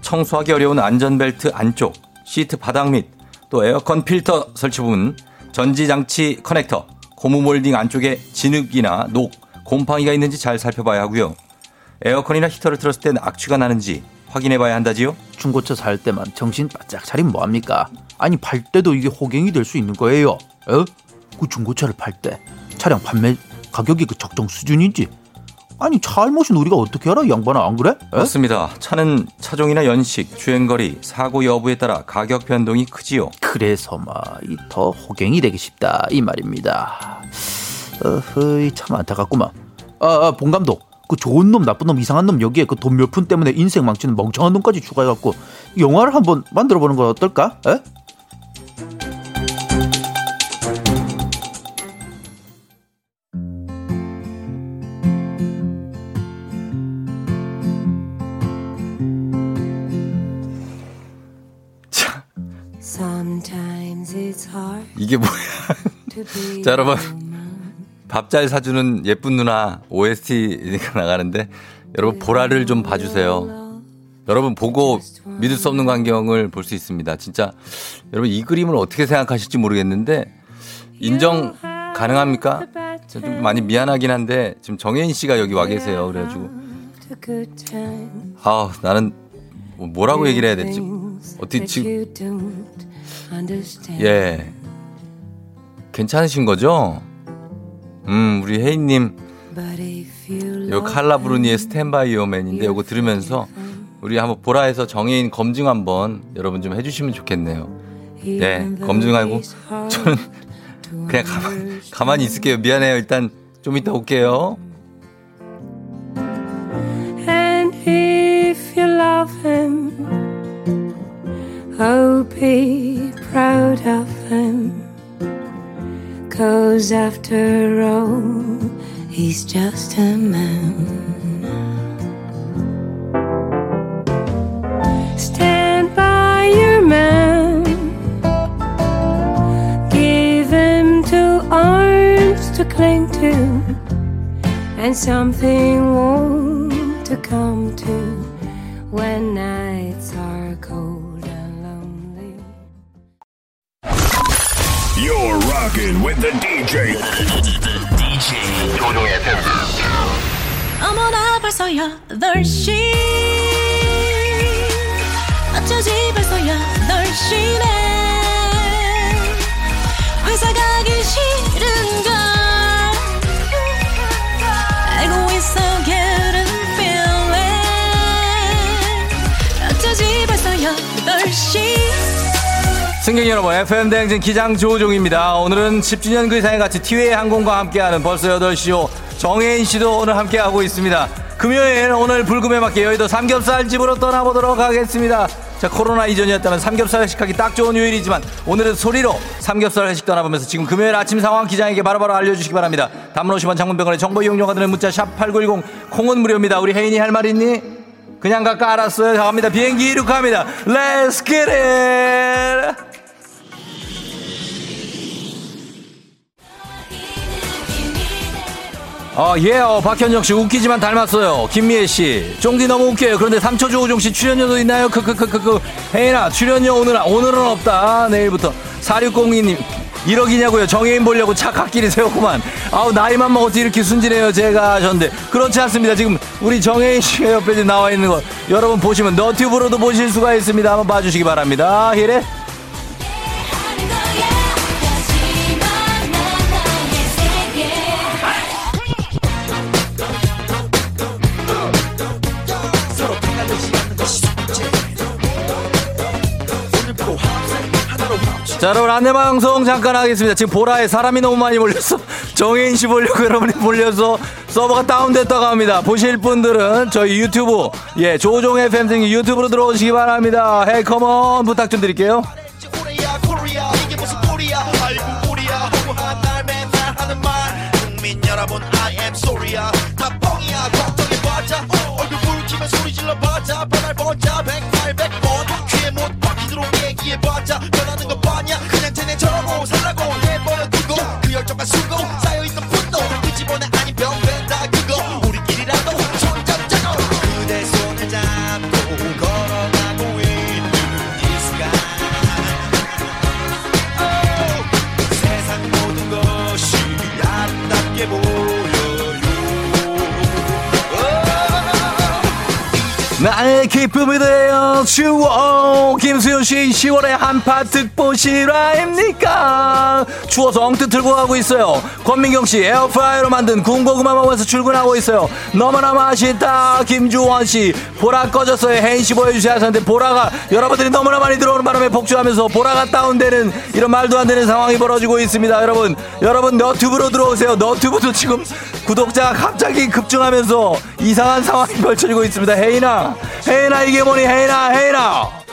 청소하기 어려운 안전벨트 안쪽, 시트 바닥 및 또 에어컨 필터 설치 부분, 전지장치 커넥터, 고무 몰딩 안쪽에 진흙이나 녹, 곰팡이가 있는지 잘 살펴봐야 하고요. 에어컨이나 히터를 틀었을 땐 악취가 나는지 확인해 봐야 한다지요. 중고차 살 때만 정신 바짝 차리면 뭐합니까? 아니 팔 때도 이게 호갱이 될 수 있는 거예요. 어? 그 중고차를 팔 때 차량 판매 가격이 그 적정 수준인지 아니 잘못은 우리가 어떻게 알아 이 양반아 안 그래? 에? 맞습니다. 차는 차종이나 연식, 주행거리, 사고 여부에 따라 가격 변동이 크지요. 그래서 막더 호갱이 되기 쉽다 이 말입니다. 어허이 참 안타깝구만. 아, 아, 봉 감독. 그 좋은 놈, 나쁜 놈, 이상한 놈 여기에 그 돈 몇 푼 때문에 인생 망치는 멍청한 놈까지 추가해갖고 영화를 한번 만들어 보는 건 어떨까? 에? 이게 뭐야? 자, 여러분. 밥 잘 사주는 예쁜 누나 OST가 나가는데 여러분 보라를 좀 봐주세요. 여러분 보고 믿을 수 없는 광경을 볼 수 있습니다. 진짜 여러분 이 그림을 어떻게 생각하실지 모르겠는데 인정 가능합니까? 저좀 많이 미안하긴 한데 지금 정혜인 씨가 여기 와 계세요. 그래가지고. 아 나는 뭐 뭐라고 얘기를 해야 될지 어떻게 지금. 예 괜찮으신 거죠? 음 우리 혜인님 요 칼라 브루니의 스탠바이 요맨인데 요거 들으면서 우리 한번 보라 에서 정해인 검증 한번 여러분 좀 해주시면 좋겠네요. 네, 검증하고 저는 그냥 가만, 가만히 있을게요. 미안해요. 일단 좀 이따 올게요. And if you love him, oh, be proud of him. Cause after all, he's just a man. Stand by your man. Give him two arms to cling to and something warm to come to when nights are cold and lonely. You're rocking with the DJ. DJ. 조종의 FM. 어머나 벌써 8시 어쩌지 벌써야 널 쉬네 회사 가기 싫은걸 알고 있어 get a feeling 어쩌지 벌써야 널 승객 여러분, FM 대행진 기장 조우종입니다. 오늘은 10주년 그 이상의 같이 티웨이 항공과 함께하는 벌써 8시요. 정혜인 씨도 오늘 함께하고 있습니다. 금요일 오늘 불금에 맞게 여의도 삼겹살 집으로 떠나보도록 하겠습니다. 자, 코로나 이전이었다면 삼겹살 회식하기 딱 좋은 요일이지만 오늘은 소리로 삼겹살 회식 떠나보면서 지금 금요일 아침 상황 기장에게 바로바로 알려주시기 바랍니다. 담론 50원 장문병원의 정보 이용료가 드는 문자 샵 8910 콩은 무료입니다. 우리 혜인이 할 말 있니? 그냥 갈까 알았어요. 자, 갑니다. 비행기 이륙합니다. Let's get it! 어, 예, 어, 박현정 씨 웃기지만 닮았어요. 김미애 씨, 쫑디 너무 웃겨요. 그런데 삼초 조우종 씨 출연료도 있나요? 크크크크크. 혜인아, 출연료 오늘 오늘은 없다. 내일부터 4602님. 1억이냐고요. 정혜인 보려고 차 갓길이 세웠구만. 아우, 나이만 먹어서 이렇게 순진해요. 제가 하셨는데. 그렇지 않습니다. 지금 우리 정혜인 씨가 옆에 나와 있는 거 여러분 보시면 너튜브로도 보실 수가 있습니다. 한번 봐주시기 바랍니다. 히레. 자, 여러분 안내방송 잠깐 하겠습니다. 지금 보라에 사람이 너무 많이 몰렸어. 정혜인 씨 보려고 여러분이 몰려서 서버가 다운됐다고 합니다. 보실 분들은 저희 유튜브, 예, 조종 FM 등 유튜브로 들어오시기 바랍니다. 헤이 컴온 부탁 좀 드릴게요. 저러고 살라고 내버려 두고 그 열정과 수고 쌓여있 나의 기쁨이 되어 주워. 김수현 씨 10월에 한파 특보 실화입니까? 추워서 엉뜨 틀고 가고 있어요. 권민경 씨 에어프라이어로 만든 군고구마 먹으면서 출근하고 있어요. 너무나 맛있다. 김주원 씨 보라 꺼졌어요. 혜인 씨 보여주셔야 하셨는데 보라가 여러분들이 너무나 많이 들어오는 바람에 복주하면서 보라가 다운되는 이런 말도 안 되는 상황이 벌어지고 있습니다. 여러분 여러분 너튜브로 들어오세요. 너튜브도 지금 구독자가 갑자기 급증하면서 이상한 상황이 펼쳐지고 있습니다. 혜인아 혜인아 이게 뭐니? 혜인아 혜인아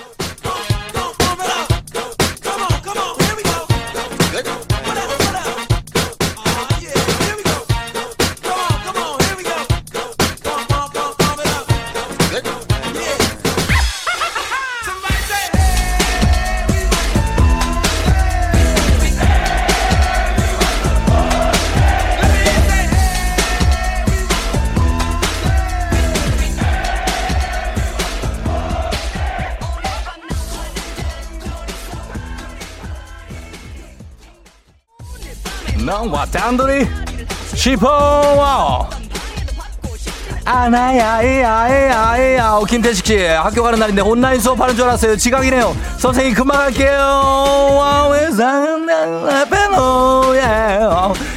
와 단둘이 싶어와 아나야야야야 김태식 씨 학교 가는 날인데 온라인 수업하는 줄 알았어요 지각이네요 선생님 금방 갈게요 와우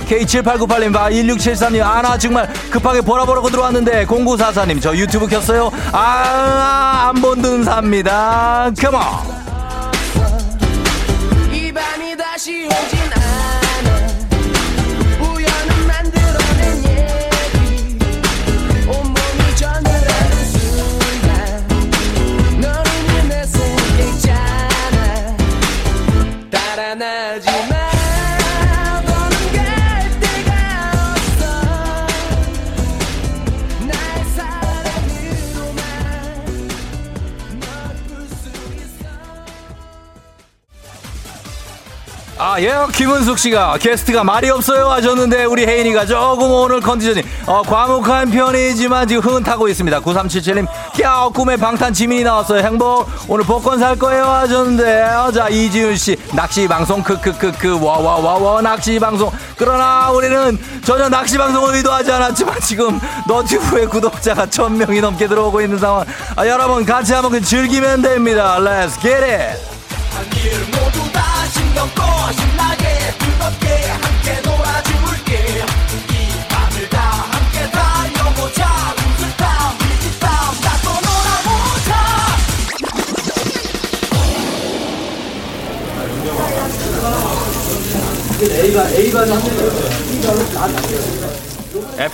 K7898님 봐 1673님 아나 정말 급하게 보라 보라고 들어왔는데 0944님 저 유튜브 켰어요 아안 본든 삽니다 컴온 이 밤이 다시 오진 아, 예, 김은숙 씨가 게스트가 말이 없어요 하셨는데 우리 혜인이가 조금 오늘 컨디션이 어, 과묵한 편이지만 지금 흥은 타고 있습니다. 9377님, 야, 꿈에 방탄 지민이 나왔어요. 행복. 오늘 복권 살 거예요 하셨는데, 어, 자, 이지윤 씨, 낚시 방송, 크크크크, 와와와와, 낚시 방송. 그러나 우리는 전혀 낚시 방송을 의도하지 않았지만 지금 너튜브에 구독자가 1000명이 넘게 들어오고 있는 상황. 아, 여러분 같이 한번 즐기면 됩니다. Let's get it!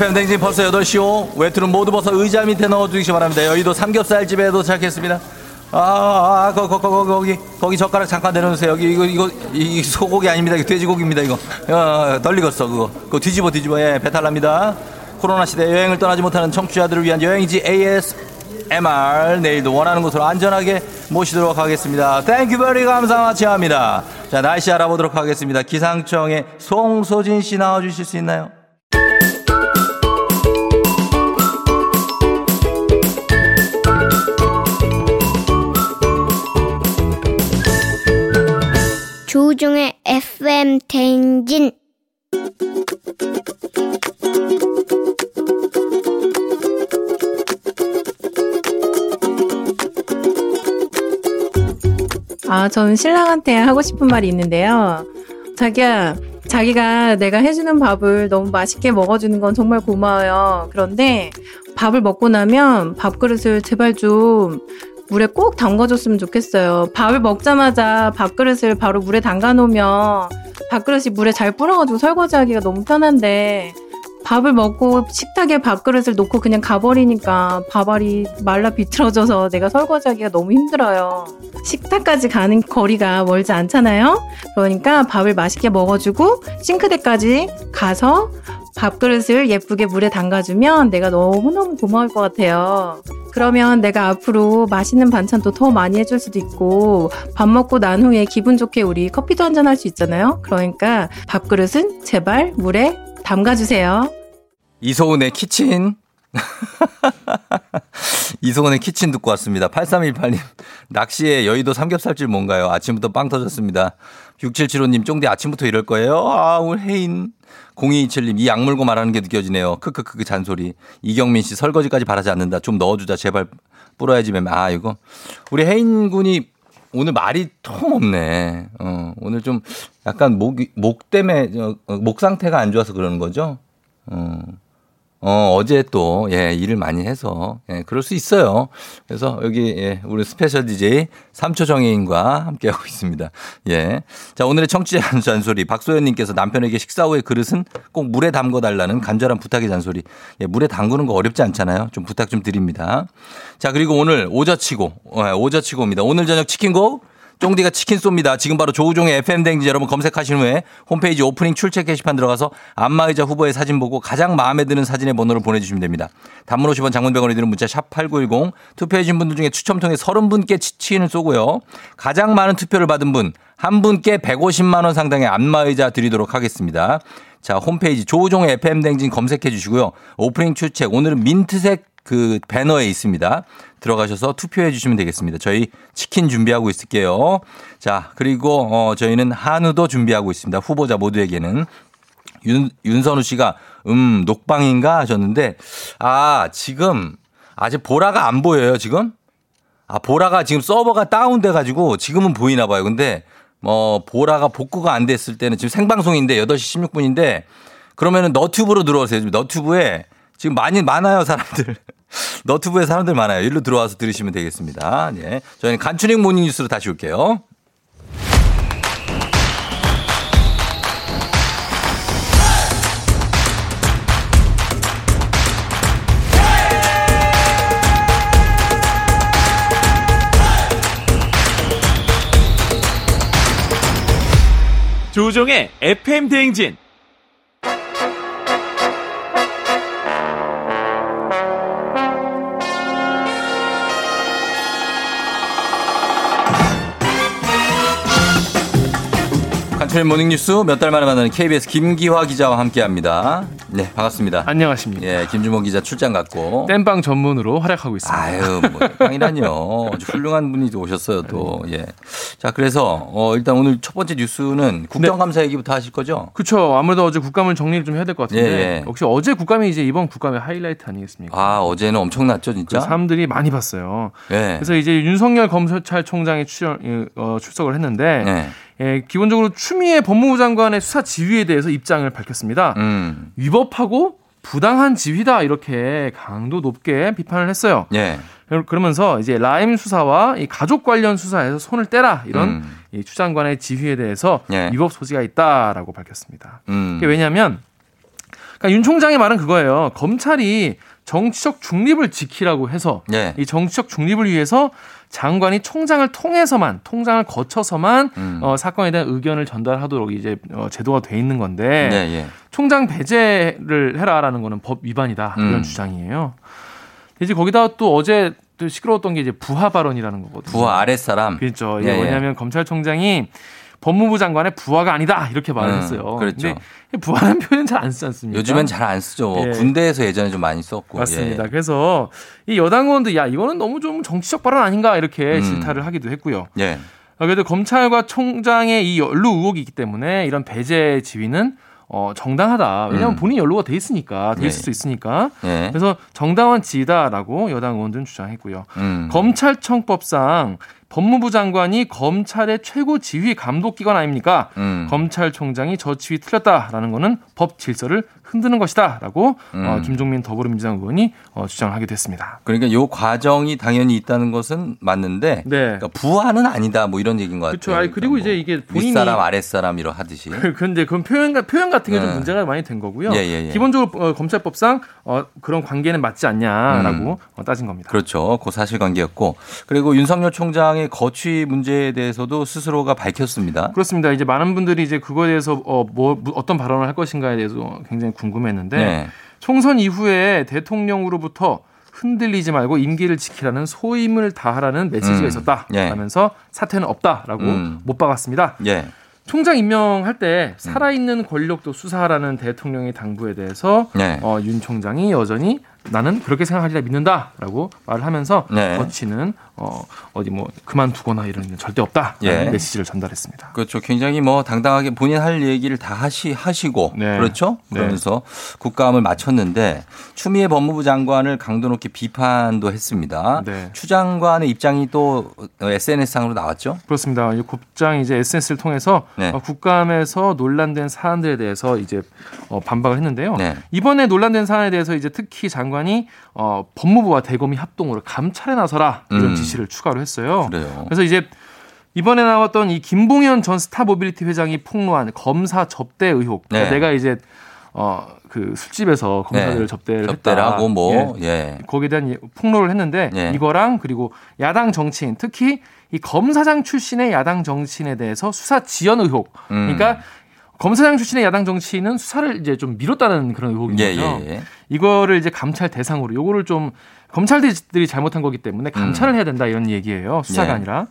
FM 대행진 벌써 8시오. 외투는 모두 벗어 의자 밑에 넣어주시기 바랍니다. 여의도 삼겹살집에 도착했습니다. 아, 아, 아, 거, 거, 거, 거 기, 거기 젓가락 잠깐 내려놓으세요. 여기, 이거, 이거, 이 소고기 아닙니다. 이거 돼지고기입니다, 이거. 어, 덜 익었어, 그거. 그거 뒤집어, 뒤집어. 예, 배탈 납니다. 코로나 시대 여행을 떠나지 못하는 청취자들을 위한 여행지 ASMR. 내일도 원하는 곳으로 안전하게 모시도록 하겠습니다. Thank you very 감사하치 합니다. 자, 날씨 알아보도록 하겠습니다. 기상청의 송소진 씨 나와주실 수 있나요? 조종의 FM 대행진 아, 저는 신랑한테 하고 싶은 말이 있는데요. 자기야, 자기가 내가 해주는 밥을 너무 맛있게 먹어주는 건 정말 고마워요. 그런데 밥을 먹고 나면 밥그릇을 제발 좀 물에 꼭 담가줬으면 좋겠어요. 밥을 먹자마자 밥그릇을 바로 물에 담가 놓으면 밥그릇이 물에 잘 불어가지고 설거지하기가 너무 편한데 밥을 먹고 식탁에 밥그릇을 놓고 그냥 가버리니까 밥알이 말라 비틀어져서 내가 설거지하기가 너무 힘들어요. 식탁까지 가는 거리가 멀지 않잖아요? 그러니까 밥을 맛있게 먹어주고 싱크대까지 가서 밥그릇을 예쁘게 물에 담가주면 내가 너무너무 고마울 것 같아요. 그러면 내가 앞으로 맛있는 반찬도 더 많이 해줄 수도 있고 밥 먹고 난 후에 기분 좋게 우리 커피도 한잔 할 수 있잖아요. 그러니까 밥그릇은 제발 물에 담가주세요. 이소은의 키친. 이소은의 키친 듣고 왔습니다. 8318님, 낚시에 여의도 삼겹살집 뭔가요? 아침부터 빵 터졌습니다. 6775님, 쫑디 아침부터 이럴 거예요? 아, 오늘 혜인. 0227님, 이 악물고 말하는 게 느껴지네요. 크크크크 잔소리. 이경민 씨, 설거지까지 바라지 않는다. 좀 넣어주자. 제발 뿌려야지. 맴. 아, 이거. 우리 혜인 군이 오늘 말이 통 없네. 어, 오늘 좀 약간 목, 목 때문에, 어, 목 상태가 안 좋아서 그러는 거죠? 어. 어, 어제 또, 예, 일을 많이 해서, 예, 그럴 수 있어요. 그래서 여기, 예, 우리 스페셜 DJ 삼초 정혜인과 함께하고 있습니다. 예. 자, 오늘의 청취자 잔소리. 박소연님께서 남편에게 식사 후에 그릇은 꼭 물에 담궈 달라는 간절한 부탁의 잔소리. 예, 물에 담그는 거 어렵지 않잖아요. 좀 부탁 좀 드립니다. 자, 그리고 오늘 오저치고, 예, 오저치고입니다. 오늘 저녁 치킨고? 쫑디가 치킨 쏩니다. 지금 바로 조우종의 FM댕지 여러분 검색하신 후에 홈페이지 오프닝 출첵 게시판 들어가서 안마의자 후보의 사진 보고 가장 마음에 드는 사진의 번호를 보내주시면 됩니다. 단문 50원 장문병원에 드는 문자 샵 8910 투표해주신 분들 중에 추첨 통해 30분께 치킨을 쏘고요. 가장 많은 투표를 받은 분 한 분께 150만 원 상당의 안마의자 드리도록 하겠습니다. 자, 홈페이지 조우종의 FM댕진 검색해 주시고요. 오프닝 출첵 오늘은 민트색 그 배너에 있습니다. 들어가셔서 투표해 주시면 되겠습니다. 저희 치킨 준비하고 있을게요. 자, 그리고 어 저희는 한우도 준비하고 있습니다. 후보자 모두에게는 윤 윤선우 씨가 음 녹방인가 하셨는데 아, 지금 아직 보라가 안 보여요, 지금? 아, 보라가 지금 서버가 다운돼 가지고 지금은 보이나 봐요. 근데 뭐 보라가 복구가 안 됐을 때는 지금 생방송인데 8시 16분인데 그러면은 너튜브로 들어오세요. 너튜브에 지금 많이 많아요, 사람들. 너튜브에 사람들 많아요. 일로 들어와서 들으시면 되겠습니다. 예. 저희는 간추린 모닝 뉴스로 다시 올게요. 조우종의 FM 대행진. 간추린 모닝 뉴스 몇 달 만에 만나는 KBS 김기화 기자와 함께합니다. 네, 반갑습니다. 안녕하십니까. 예, 김주모 기자 출장 갔고 땜빵 전문으로 활약하고 있습니다. 아유, 뭐 빵이라뇨. 아주 훌륭한 분이 오셨어요, 또. 예. 자, 그래서 어 일단 오늘 첫 번째 뉴스는 국정감사 얘기부터 하실 거죠? 그렇죠. 아무래도 어제 국감을 정리를 좀 해야 될 것 같은데 예, 예. 역시 어제 국감이 이제 이번 국감의 하이라이트 아니겠습니까? 아, 어제는 엄청났죠, 진짜. 그 사람들이 많이 봤어요. 예. 그래서 이제 윤석열 검찰총장이 출연, 어, 출석을 했는데 예. 예, 기본적으로 추미애 법무부 장관의 수사 지휘에 대해서 입장을 밝혔습니다. 음. 위법하고 부당한 지휘다 이렇게 강도 높게 비판을 했어요. 예. 그러면서 이제 라임 수사와 이 가족 관련 수사에서 손을 떼라 이런 음. 이 추 장관의 지휘에 대해서 예. 위법 소지가 있다라고 밝혔습니다. 음. 왜냐하면 그러니까 윤 총장의 말은 그거예요. 검찰이 정치적 중립을 지키라고 해서 예. 이 정치적 중립을 위해서 장관이 총장을 통해서만 통장을 거쳐서만 음. 어, 사건에 대한 의견을 전달하도록 이제 어, 제도가 돼 있는 건데 네, 예. 총장 배제를 해라라는 거는 법 위반이다 이런 음. 주장이에요. 이제 거기다가 또 어제 또 시끄러웠던 게 이제 부하 발언이라는 거거든요. 부하 아랫 사람. 그렇죠. 예, 예. 왜냐하면 검찰총장이 법무부 장관의 부하가 아니다 이렇게 말을 음, 했어요. 그렇죠. 근데 부하라는 표현 잘 안 쓰지 않습니까? 요즘엔 잘 안 쓰죠. 예. 군대에서 예전에 좀 많이 썼고. 맞습니다. 예. 그래서 이 여당 의원도 야 이거는 너무 좀 정치적 발언 아닌가 이렇게 음. 질타를 하기도 했고요. 예. 어, 그래도 검찰과 총장의 이 연루 의혹이 있기 때문에 이런 배제 지위는 어, 정당하다. 왜냐하면 음. 본인이 연루가 돼 있으니까, 돼 예. 있을 수 있으니까. 예. 그래서 정당한 지위다라고 여당 의원들은 주장했고요. 음. 검찰청법상 법무부 장관이 검찰의 최고 지휘 감독 기관 아닙니까? 음. 검찰총장이 저 지위 틀렸다라는 거는 법 질서를 흔드는 것이다라고 음. 어, 김종민 더불어민주당 의원이 어, 주장을 하게 됐습니다. 그러니까 요 과정이 당연히 있다는 것은 맞는데 네. 그러니까 부하는 아니다 뭐 이런 얘기인 것 같아요. 그렇죠. 아니, 그리고 이제 이게 본인이 윗사람 아랫사람 이러 하듯이. 근데 그건 표현 표현 같은 게좀 네. 문제가 많이 된 거고요. 예, 예, 예. 기본적으로 어, 검찰법상 어, 그런 관계는 맞지 않냐라고 어, 따진 겁니다. 그렇죠. 그 사실관계였고 그리고 윤석열 총장의 거취 문제에 대해서도 스스로가 밝혔습니다. 그렇습니다. 이제 많은 분들이 이제 그거에 대해서 어, 뭐 어떤 발언을 할 것인가에 대해서 굉장히 궁금했는데 네. 총선 이후에 대통령으로부터 흔들리지 말고 임기를 지키라는 소임을 다하라는 메시지가 음. 있었다. 예. 하면서 사퇴는 없다라고 음. 못 박았습니다. 예. 총장 임명할 때 살아있는 권력도 수사하라는 대통령의 당부에 대해서 네. 어, 윤 총장이 여전히 나는 그렇게 생각하리라 믿는다라고 말을 하면서 네. 거치는 어, 어디 뭐 그만두거나 이런 일 절대 없다라는 예. 메시지를 전달했습니다. 그렇죠. 굉장히 뭐 당당하게 본인 할 얘기를 다 하시 하시고 네. 그렇죠. 네. 그러면서 국감을 마쳤는데 추미애 법무부 장관을 강도 높게 비판도 했습니다. 네. 추 장관의 입장이 또 SNS 상으로 나왔죠. 그렇습니다. 이 국장이 이제 SNS를 통해서 네. 어, 국감에서 논란된 사안들에 대해서 이제 어, 반박을 했는데요. 네. 이번에 논란된 사안에 대해서 이제 특히 장 관이 어, 법무부와 대검이 합동으로 감찰에 나서라 이런 음. 지시를 추가로 했어요. 그래요. 그래서 이제 이번에 나왔던 이 김봉현 전 스타모빌리티 회장이 폭로한 검사 접대 의혹. 그러니까 네. 내가 이제 어 그 술집에서 검사들을 네. 접대를 접대를 했다. 뭐 예. 예. 거기에 대한 이- 폭로를 했는데 예. 이거랑 그리고 야당 정치인 특히 이 검사장 출신의 야당 정치인에 대해서 수사 지연 의혹. 음. 그러니까 검사장 출신의 야당 정치인은 수사를 이제 좀 미뤘다는 그런 의혹인 예, 거죠. 예, 예. 이거를 이제 감찰 대상으로 요거를 좀 검찰들이 잘못한 거기 때문에 감찰을 해야 된다 이런 얘기예요. 수사가 음. 예. 아니라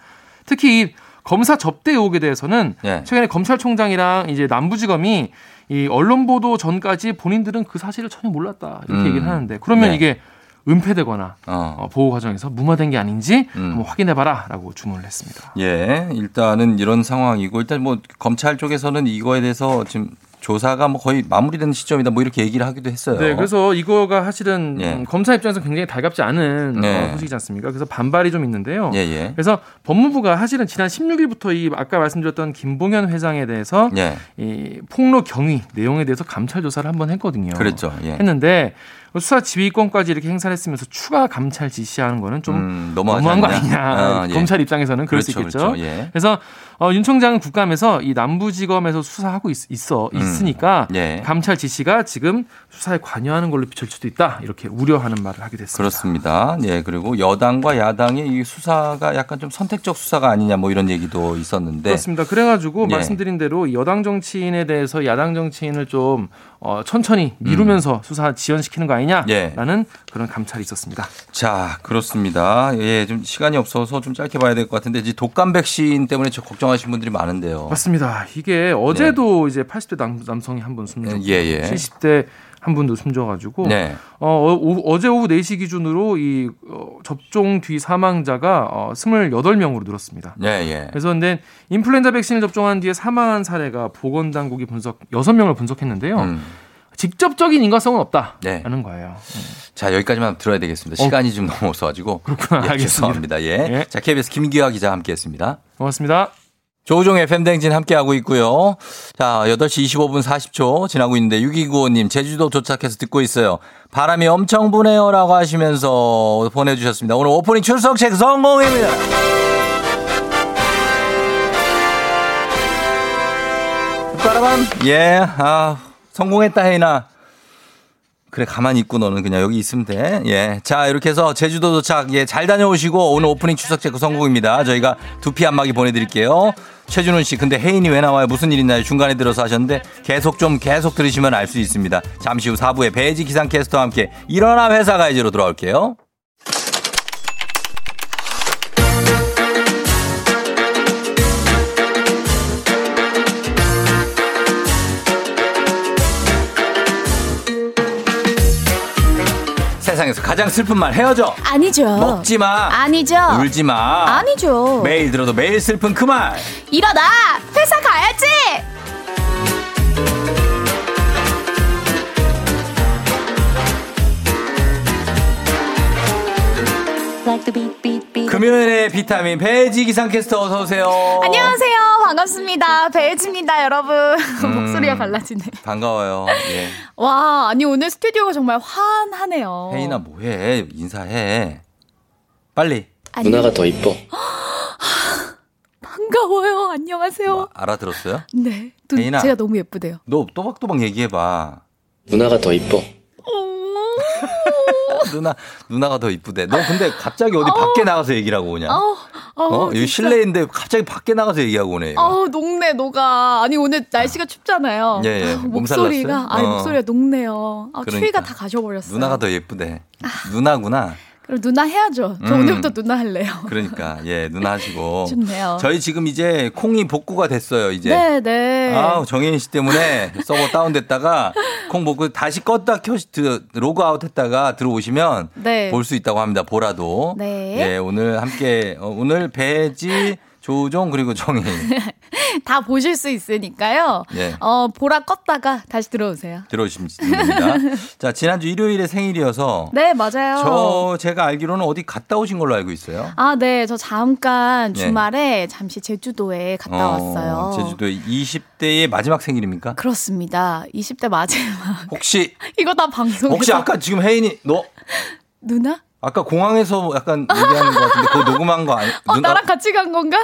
특히 이 검사 접대 의혹에 대해서는 예. 최근에 검찰총장이랑 이제 남부지검이 이 언론 보도 전까지 본인들은 그 사실을 전혀 몰랐다 이렇게 음. 얘기를 하는데 그러면 네. 이게 은폐되거나 어. 어, 보호 과정에서 무마된 게 아닌지 음. 한번 확인해봐라라고 주문을 했습니다. 예, 일단은 이런 상황이고 일단 뭐 검찰 쪽에서는 이거에 대해서 지금 조사가 뭐 거의 마무리되는 시점이다 뭐 이렇게 얘기를 하기도 했어요. 네, 그래서 이거가 사실은 예. 음, 검사 입장에서 굉장히 달갑지 않은 네. 어, 소식이지 않습니까? 그래서 반발이 좀 있는데요. 예, 예. 그래서 법무부가 사실은 지난 16일부터 이 아까 말씀드렸던 김봉현 회장에 대해서 예. 이 폭로 경위 내용에 대해서 감찰 조사를 한번 했거든요. 그랬죠. 예. 했는데 수사 지휘권까지 이렇게 행사를 했으면서 추가 감찰 지시하는 거는 좀 음, 너무한 거? 아니냐. 아, 예. 검찰 입장에서는 그럴 수 그렇죠, 있겠죠. 그렇죠. 예. 그래서 어, 윤 총장은 국감에서 이 남부지검에서 수사하고 있, 어 음. 있으니까 예. 감찰 지시가 지금 수사에 관여하는 걸로 비칠 수도 있다. 이렇게 우려하는 말을 하게 됐습니다. 그렇습니다. 예, 그리고 여당과 야당의 이 수사가 약간 좀 선택적 수사가 아니냐 뭐 이런 얘기도 있었는데 그렇습니다. 그래가지고 예. 말씀드린 대로 여당 정치인에 대해서 야당 정치인을 좀 어, 천천히 미루면서 수사 지연시키는 거 아니냐라는 예. 그런 감찰이 있었습니다. 자, 그렇습니다. 예, 좀 시간이 없어서 좀 짧게 봐야 될 것 같은데 이제 독감 백신 때문에 저 걱정하시는 분들이 많은데요. 맞습니다. 이게 어제도 이제 80대 남, 남성이 한 분 숨졌고 예, 예. 70대 한 분도 숨져가지고 네. 어, 어, 제 오후 4시 기준으로 이 어, 접종 뒤 사망자가 어, 28명으로 늘었습니다. 예, 예. 그래서 근데 인플루엔자 백신을 접종한 뒤에 사망한 사례가 보건당국이 분석 6명을 분석했는데요. 음. 직접적인 인과성은 없다라는 네. 거예요. 자, 여기까지만 들어야 되겠습니다. 시간이 좀 넘어서 가지고. 그렇구나. 예, 알겠습니다. 죄송합니다. 예. 자, KBS 김기화 기자 함께 했습니다. 고맙습니다. 조우종 FM댕진 함께하고 있고요. 자, 8시 25분 40초 지나고 있는데 6295님 제주도 도착해서 듣고 있어요. 바람이 엄청 부네요 라고 하시면서 보내주셨습니다. 오늘 오프닝 출석 체크 성공입니다. 빠라밤. 예, 아, 성공했다, 혜인아. 그래, 가만히 있고 너는 그냥 여기 있으면 돼. 예. 자, 이렇게 해서 제주도 도착, 예, 잘 다녀오시고 오늘 오프닝 추석 체크 성공입니다. 저희가 두피 안마기 보내드릴게요. 최준훈 씨, 근데 혜인이 왜 나와요? 무슨 일 있나요? 중간에 들어서 하셨는데 계속 좀 계속 들으시면 알 수 있습니다. 잠시 후 4부에 배지 기상캐스터와 함께 일어나 회사 가야지로 돌아올게요. 세상에서 가장 슬픈 말 헤어져. 아니죠. 먹지 마. 아니죠. 울지 마. 아니죠. 매일 들어도 매일 슬픈 그 말. 일어나! 회사 가야지! 금요일의 비타민 배지 기상캐스터 어서 오세요. 안녕하세요. 반갑습니다. 배혜지입니다, 여러분. 음. 목소리가 달라지네. 반가워요. 예. 와, 아니, 오늘 스튜디오가 정말 환하네요. 혜인아 뭐해? 인사해. 빨리. 누나가 더 이뻐. 반가워요. 안녕하세요. 알아들었어요? 네. 또 혜인아. 제가 너무 예쁘대요. 너 또박또박 얘기해봐. 누나가 더 이뻐. 누나 누나가 더 이쁘대. 너 근데 갑자기 어디 밖에 나가서 얘기를 하고 오냐? 어, 어, 어? 여기 진짜. 실내인데 갑자기 밖에 나가서 얘기하고 오네. 아우, 녹네, 녹아. 아니, 오늘 날씨가 춥잖아요. 예, 예. 아, 목소리가, 어. 목소리가 녹네요. 아, 그러니까. 추위가 다 가셔버렸어요. 누나가 더 예쁘대. 누나구나. 그럼 누나 해야죠. 저 음. 오늘부터 누나 할래요. 그러니까 예 누나 하시고. 좋네요. 저희 지금 이제 콩이 복구가 됐어요. 이제. 네, 네. 아우 정혜인 씨 때문에 서버 다운됐다가 콩 복구 다시 껐다 켜 로그아웃 했다가 들어오시면 네. 볼수 있다고 합니다. 보라도. 네. 예 오늘 함께 어, 오늘 베이지 조우종 그리고 정혜인. 다 보실 수 있으니까요. 예. 어, 보라 껐다가 다시 들어오세요. 들어오시면 됩니다. 자 지난주 일요일에 생일이어서 네, 맞아요. 저 제가 알기로는 어디 갔다 오신 걸로 알고 있어요. 아, 네. 저 잠깐 네. 주말에 잠시 제주도에 갔다 왔어요. 제주도 20대의 마지막 생일입니까? 그렇습니다. 20대 마지막. 혹시 이거 다 방송에서. 혹시 아까 지금 혜인이 너 누나? 아까 공항에서 약간 얘기하는 것 같은데 그거 녹음한 거 아니? 어, 누나 나랑 같이 간 건가?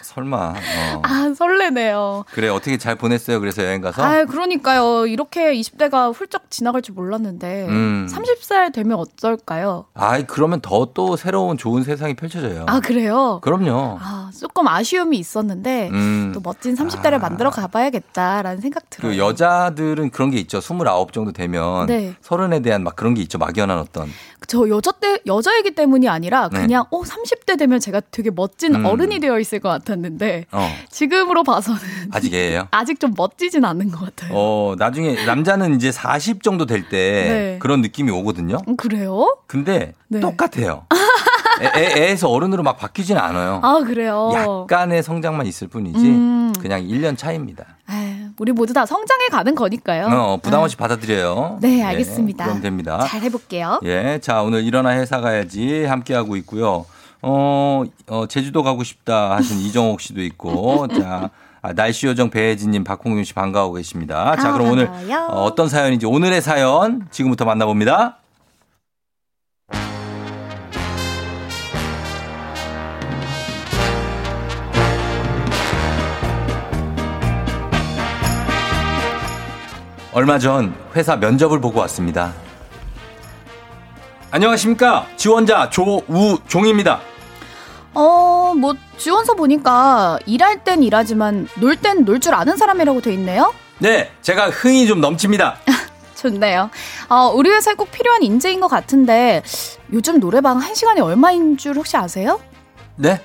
설마. 어. 아, 설레네요. 그래 어떻게 잘 보냈어요? 그래서 여행 가서. 아, 그러니까요. 이렇게 20대가 훌쩍 지나갈 줄 몰랐는데 음. 30살 되면 어떨까요? 아이 그러면 더 또 새로운 좋은 세상이 펼쳐져요. 아, 그래요? 그럼요. 아, 조금 아쉬움이 있었는데 음. 또 멋진 30대를 만들어 가봐야겠다라는 생각 들어요. 그 여자들은 그런 게 있죠. 29 정도 되면 네. 서른에 대한 막 그런 게 있죠. 막연한 어떤. 저 여자 때 여자이기 때문이 아니라 네. 그냥 어 30대 되면 제가 되게 멋진 음. 어른이 되어 있을 것 같았는데 어. 지금으로 봐서는 아직 애예요. 아직 좀 멋지진 않은 것 같아요. 어, 나중에 남자는 이제 40 정도 될때 네. 그런 느낌이 오거든요. 음, 그래요? 근데 네. 똑같아요. 애, 애, 애에서 어른으로 막 바뀌진 않아요. 아 그래요. 약간의 성장만 있을 뿐이지 음. 그냥 1년 차이입니다. 우리 모두 다 성장해 가는 거니까요. 어, 부담 없이 받아들여요. 네, 예, 알겠습니다. 그럼 됩니다. 잘 해볼게요. 예, 자 오늘 일어나 회사 가야지 함께 하고 있고요. 어, 어, 제주도 가고 싶다 하신 이정옥 씨도 있고, 자. 아, 날씨 요정 배혜진님, 박홍윤 씨 반가워하고 계십니다. 자, 아, 그럼 오늘 반가워요. 어, 어떤 사연인지 오늘의 사연 지금부터 만나봅니다. 얼마 전 회사 면접을 보고 왔습니다. 안녕하십니까. 지원자 조우종입니다. 어, 뭐 지원서 보니까 일할 땐 일하지만 놀 땐 놀 줄 아는 사람이라고 돼 있네요. 네, 제가 흥이 좀 넘칩니다. 좋네요. 어, 우리 회사에 꼭 필요한 인재인 것 같은데 요즘 노래방 한 시간에 얼마인 줄 혹시 아세요? 네?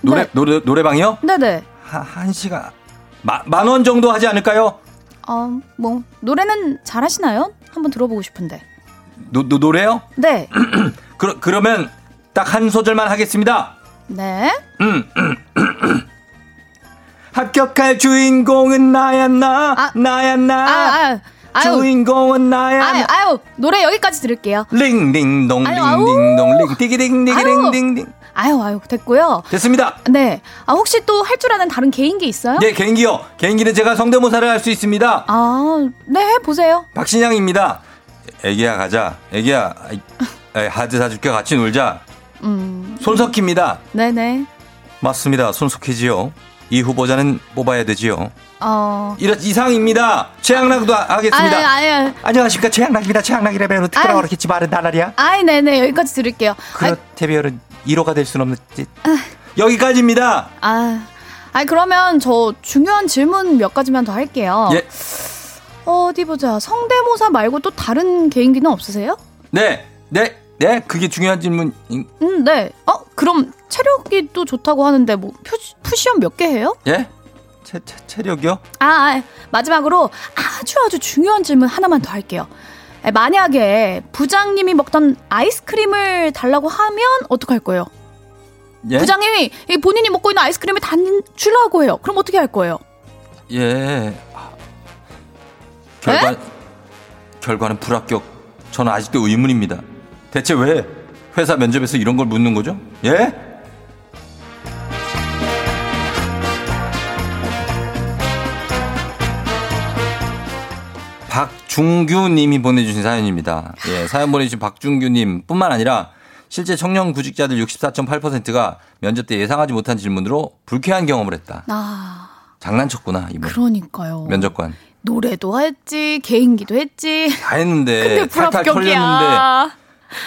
노래, 네. 노래, 노래방이요? 네네. 한, 한 시간. 만 원 정도 하지 않을까요? 어, 뭐 노래는 잘하시나요? 한번 들어보고 싶은데. 노, 노, 노래요? 네. 그러, 그러면 딱 한 소절만 하겠습니다. 네. 음, 합격할 주인공은 나야, 나. 나야, 나. 아, 아, 아유. 주인공은 나야, 아유, 나. 아유, 노래 여기까지 들을게요. 아우. 링딩동, 링, 띠기링, 띠기링. 딩딩. 아유, 아유, 됐고요. 됐습니다. 네. 아, 혹시 또 할 줄 아는 다른 개인기 있어요? 네, 개인기요. 개인기는 제가 성대모사를 할 수 있습니다. 아, 네, 보세요. 박신양입니다. 애기야 가자. 애기야 하드 사줄게 같이 놀자. 음, 손석희입니다. 네네. 맞습니다. 손석희지요. 이 후보자는 뽑아야 되지요. 어. 이런 이상입니다. 최양락도 하- 하겠습니다. 아니, 아니, 안녕하십니까 최양락입니다. 최양락이라면 특별하고 아유. 그렇겠지 말은 나날이야. 아이, 네네. 여기까지 들을게요. 그렇다면 1호가 될 수는 없지. 여기까지입니다. 아, 아니, 그러면 저 중요한 질문 몇 가지만 더 할게요. 예. 어디 보자. 성대모사 말고 또 다른 개인기는 없으세요? 네, 네, 네. 그게 중요한 질문. 음, 네. 어, 그럼 체력이 또 좋다고 하는데 뭐 푸, 푸시업 몇 개 해요? 예? 체, 체, 체 력이요? 아, 아, 마지막으로 아주 아주 중요한 질문 하나만 더 할게요. 에, 만약에 부장님이 먹던 아이스크림을 달라고 하면 어떡할 거예요? 예? 부장님이 이 본인이 먹고 있는 아이스크림을 다 주려고 해요. 그럼 어떻게 할 거예요? 예. 아, 결과 결과는 불합격. 저는 아직도 의문입니다. 대체 왜 회사 면접에서 이런 걸 묻는 거죠? 예? 박중규 님이 보내주신 사연입니다. 예, 사연 보내주신 박중규 님 뿐만 아니라 실제 청년 구직자들 64.8%가 면접 때 예상하지 못한 질문으로 불쾌한 경험을 했다. 아, 장난쳤구나, 이분. 그러니까요. 면접관. 노래도 했지, 개인기도 했지. 다 했는데 탈탈 털렸는데.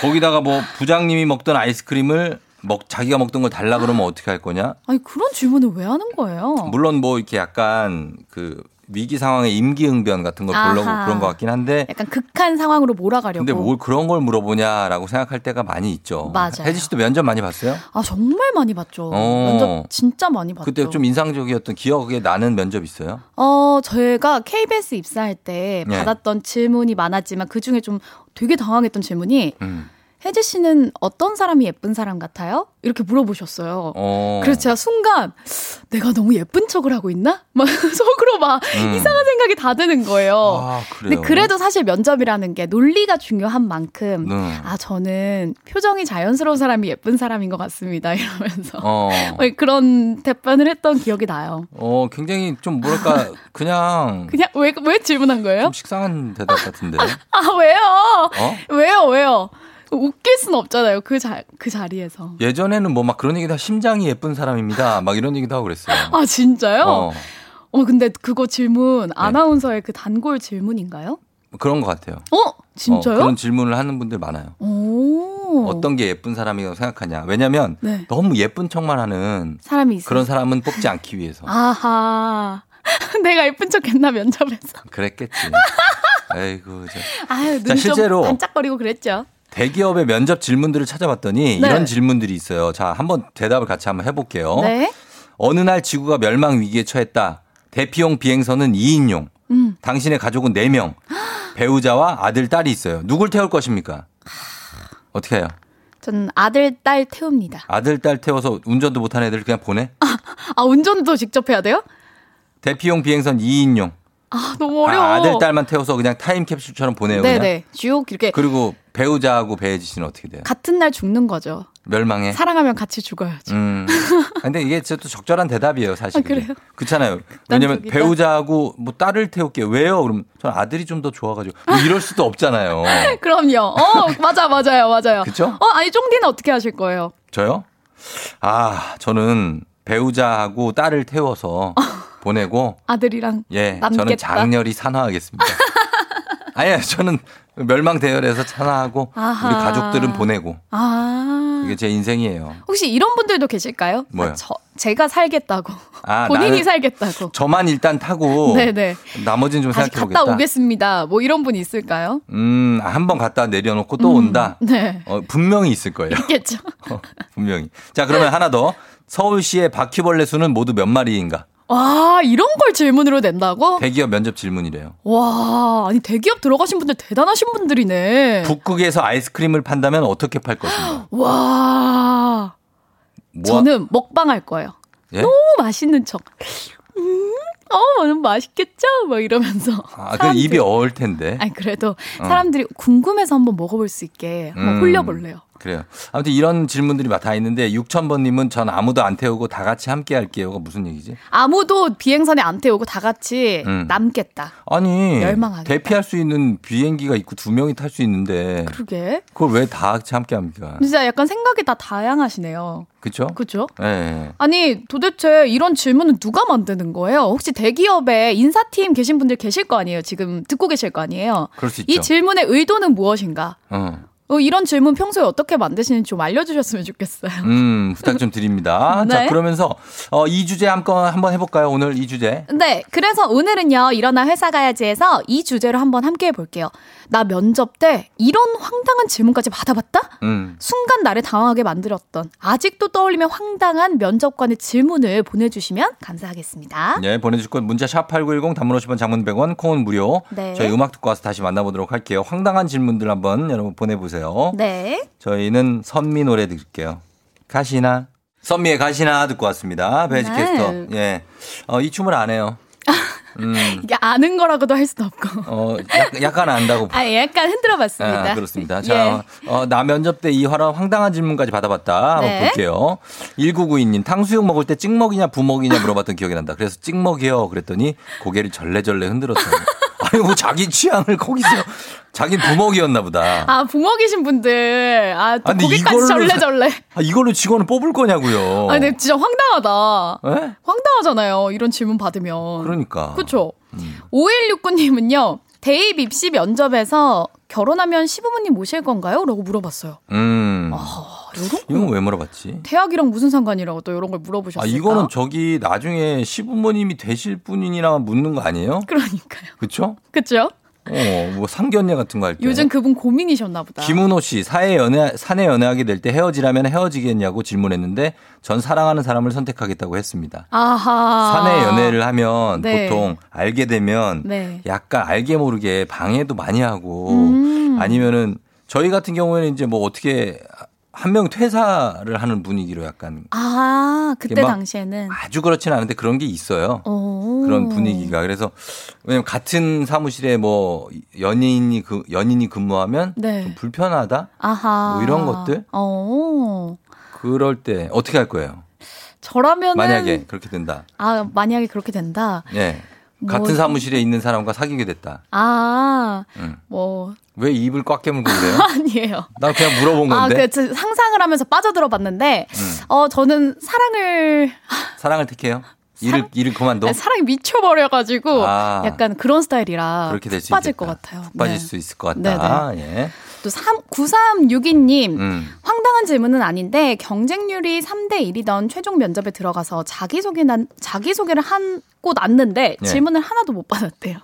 거기다가 뭐 부장님이 먹던 아이스크림을 먹 자기가 먹던 걸 달라 그러면 어떻게 할 거냐? 아니 그런 질문을 왜 하는 거예요? 물론 뭐 이렇게 약간 그 위기 상황의 임기응변 같은 걸 보려고 아하. 그런 것 같긴 한데 약간 극한 상황으로 몰아가려고. 근데 뭘 그런 걸 물어보냐라고 생각할 때가 많이 있죠. 맞아요. 혜지 씨도 면접 많이 봤어요? 아 정말 많이 봤죠. 어. 면접 진짜 많이 봤죠. 그때 좀 인상적이었던 기억에 나는 면접 있어요? 어 저희가 KBS 입사할 때 네. 받았던 질문이 많았지만 그 중에 좀 되게 당황했던 질문이 음. 혜지 씨는 어떤 사람이 예쁜 사람 같아요? 이렇게 물어보셨어요. 어. 그래서 제가 순간 내가 너무 예쁜 척을 하고 있나? 막 속으로 막 음. 이상한 생각이 다 드는 거예요. 아, 그래요? 근데 그래도 사실 면접이라는 게 논리가 중요한 만큼 네. 아 저는 표정이 자연스러운 사람이 예쁜 사람인 것 같습니다 이러면서 어. 막 그런 답변을 했던 기억이 나요. 어, 굉장히 좀 뭐랄까 그냥 그냥 왜 왜 질문한 거예요? 좀 식상한 대답 같은데. 아 왜요? 어? 왜요 왜요? 웃길 순 없잖아요 그 자 그 자리에서. 예전에는 뭐 막 그런 얘기도 심장이 예쁜 사람입니다. 막 이런 얘기도 하고 그랬어요. 아 진짜요? 어, 어 근데 그거 질문 네. 아나운서의 그 단골 질문인가요? 그런 것 같아요. 어 진짜요? 어, 그런 질문을 하는 분들 많아요. 오. 어떤 게 예쁜 사람이라고 생각하냐. 왜냐면 네. 너무 예쁜 척만 하는 사람이 있어요. 그런 사람은 뽑지 않기 위해서. 아하. 내가 예쁜 척 했나 면접에서. 그랬겠지. 아이고, 저. 아유 자, 눈 실제로 좀 반짝거리고 그랬죠. 대기업의 면접 질문들을 찾아봤더니 네. 이런 질문들이 있어요. 자, 한번 대답을 같이 한번 해볼게요. 네. 어느 날 지구가 멸망 위기에 처했다. 대피용 비행선은 2인용. 음. 당신의 가족은 4명. 배우자와 아들, 딸이 있어요. 누굴 태울 것입니까? 어떻게 해요? 전 아들 딸 태웁니다. 아들, 딸 태워서 운전도 못하는 애들 그냥 보내? 아 운전도 직접 해야 돼요? 대피용 비행선 2인용. 아 너무 어려워. 아, 아들, 딸만 태워서 그냥 타임캡슐처럼 보내요. 그냥? 네네. 쭉 이렇게 그리고 배우자하고 배혜지 씨는 어떻게 돼요? 같은 날 죽는 거죠. 멸망해? 사랑하면 같이 죽어야죠. 음. 근데 이게 진짜 또 적절한 대답이에요, 사실. 아, 그래요? 그렇잖아요. 왜냐면. 배우자하고 뭐 딸을 태울게요. 왜요? 그럼 전 아들이 좀 더 좋아가지고. 뭐 이럴 수도 없잖아요. 그럼요. 어 맞아 맞아요 맞아요. 그쵸? 어 아니 쫑디는 어떻게 하실 거예요? 저요? 아, 저는 배우자하고 딸을 태워서 보내고, 아들이랑 예, 저는 남겠다. 장렬히 산화하겠습니다. 아니요, 저는 멸망 대열에서 산화하고, 아하. 우리 가족들은 보내고. 아 그게 제 인생이에요. 혹시 이런 분들도 계실까요? 뭐요? 아, 저 제가 살겠다고 아, 본인이 살겠다고. 저만 일단 타고, 네네. 나머지는 좀 다시 생각해 보겠다. 갔다 오겠습니다. 뭐 이런 분 있을까요? 음, 한 번 갔다 내려놓고 또 음, 온다? 네. 어, 분명히 있을 거예요. 있겠죠. 어, 분명히. 자, 그러면 하나 더. 서울시의 바퀴벌레 수는 모두 몇 마리인가? 와 이런 걸 질문으로 낸다고? 대기업 면접 질문이래요. 와 아니 대기업 들어가신 분들 대단하신 분들이네. 북극에서 아이스크림을 판다면 어떻게 팔 것인가? 와 뭐, 저는 먹방 할 거예요. 예? 너무 맛있는 척. 음, 어, 너무 맛있겠죠? 막 이러면서. 아, 그 입이 어을 텐데. 아니, 그래도 어. 사람들이 궁금해서 한번 먹어볼 수 있게 한번 음. 홀려볼래요. 그래요. 아무튼 이런 질문들이 다 있는데 6000번님은 전 아무도 안 태우고 다 같이 함께 할게요가 무슨 얘기지? 아무도 비행선에 안 태우고 다 같이 음. 남겠다. 아니 열망하겠다. 대피할 수 있는 비행기가 있고 두 명이 탈 수 있는데 그러게. 그걸 왜 다 같이 함께 합니까? 진짜 약간 생각이 다 다양하시네요. 그렇죠? 그죠? 예. 아니 도대체 이런 질문은 누가 만드는 거예요? 혹시 대기업에 인사팀 계신 분들 계실 거 아니에요? 지금 듣고 계실 거 아니에요? 그럴 수이 있죠. 질문의 의도는 무엇인가? 어. 어, 이런 질문 평소에 어떻게 만드시는지 좀 알려주셨으면 좋겠어요. 음, 부탁 좀 드립니다. 자, 네. 그러면서 어, 이 주제 한번 한번 해볼까요? 오늘 이 주제. 네, 그래서 오늘은요, 일어나 회사 가야지에서 이 주제로 한번 함께 해볼게요. 나 면접 때 이런 황당한 질문까지 받아봤다? 음. 순간 나를 당황하게 만들었던 아직도 떠올리면 황당한 면접관의 질문을 보내주시면 감사하겠습니다. 네, 보내주실 건 문자 샵8910 단문 50원 장문 100원 콩은 무료. 네. 저희 음악 듣고 와서 다시 만나보도록 할게요. 황당한 질문들 한번 여러분 보내보세요. 네. 저희는 선미 노래 들을게요. 가시나. 선미의 가시나 듣고 왔습니다. 베이지 네. 캐스터. 예. 어, 이 춤을 안 해요. 음, 이게 아는 거라고도 할 수도 없고. 어, 약, 약간 안다고. 아, 약간 흔들어 봤습니다. 아, 그렇습니다. 자, 어, 나 면접 때 이 화랑 황당한 질문까지 받아봤다. 한번 네. 볼게요. 1992님, 탕수육 먹을 때 찍먹이냐 부먹이냐 물어봤던 기억이 난다. 그래서 찍먹이요. 그랬더니 고개를 절레절레 흔들었어요. 아니, 뭐 자기 취향을 거기서, 자긴 부먹이었나 보다. 아, 부먹이신 분들. 아, 또 아, 거기까지 절레절레. 아, 이걸로 직원을 뽑을 거냐고요. 아, 근데 진짜 황당하다. 예? 황당하잖아요. 이런 질문 받으면. 그러니까. 그쵸? 5169님은요, 대입 입시 면접에서 결혼하면 시부모님 모실 건가요? 라고 물어봤어요. 음. 이건 왜 물어봤지? 대학이랑 무슨 상관이라고 또 이런 걸 물어보셨을까? 아, 이거는 저기 나중에 시부모님이 되실 분이나 묻는 거 아니에요? 그러니까요. 그쵸? 그쵸? 어, 뭐 상견례 같은 거 할 때. 요즘 그분 고민이셨나 보다. 김은호 씨, 사회 연애, 사내 연애하게 될 때 헤어지라면 헤어지겠냐고 질문했는데 전 사랑하는 사람을 선택하겠다고 했습니다. 아하. 사내 연애를 하면 네. 보통 알게 되면 네. 약간 알게 모르게 방해도 많이 하고 음. 아니면은 저희 같은 경우에는 이제 뭐 어떻게 한 명 퇴사를 하는 분위기로 약간 아, 그때 당시에는. 아주 그렇지는 않은데 그런 게 있어요. 오. 그런 분위기가 그래서 왜냐면 같은 사무실에 뭐 연인이 그 연인이 근무하면 네. 좀 불편하다 아하. 뭐 이런 것들? 어. 그럴 때 어떻게 할 거예요? 저라면은. 만약에 그렇게 된다. 아, 만약에 그렇게 된다. 예. 뭐- 같은 사무실에 있는 사람과 사귀게 됐다. 아, 음. 뭐. 왜 입을 꽉 깨물고 그래요? 아니에요. 나 그냥 물어본 아, 건데. 그, 저 상상을 하면서 빠져들어 봤는데, 음. 어, 저는 사랑을, 사랑을 택해요. 일을 일을 그만둬. 아니, 사랑이 미쳐버려가지고, 아. 약간 그런 스타일이라. 그렇게 될푹수 빠질 있겠다. 것 같아요. 푹 빠질 네. 수 있을 것 같다. 예. 또 3, 9362님, 음. 황당한 질문은 아닌데, 경쟁률이 3대1이던 최종 면접에 들어가서 자기소개 난, 자기소개를 하고 났는데, 네. 질문을 하나도 못 받았대요.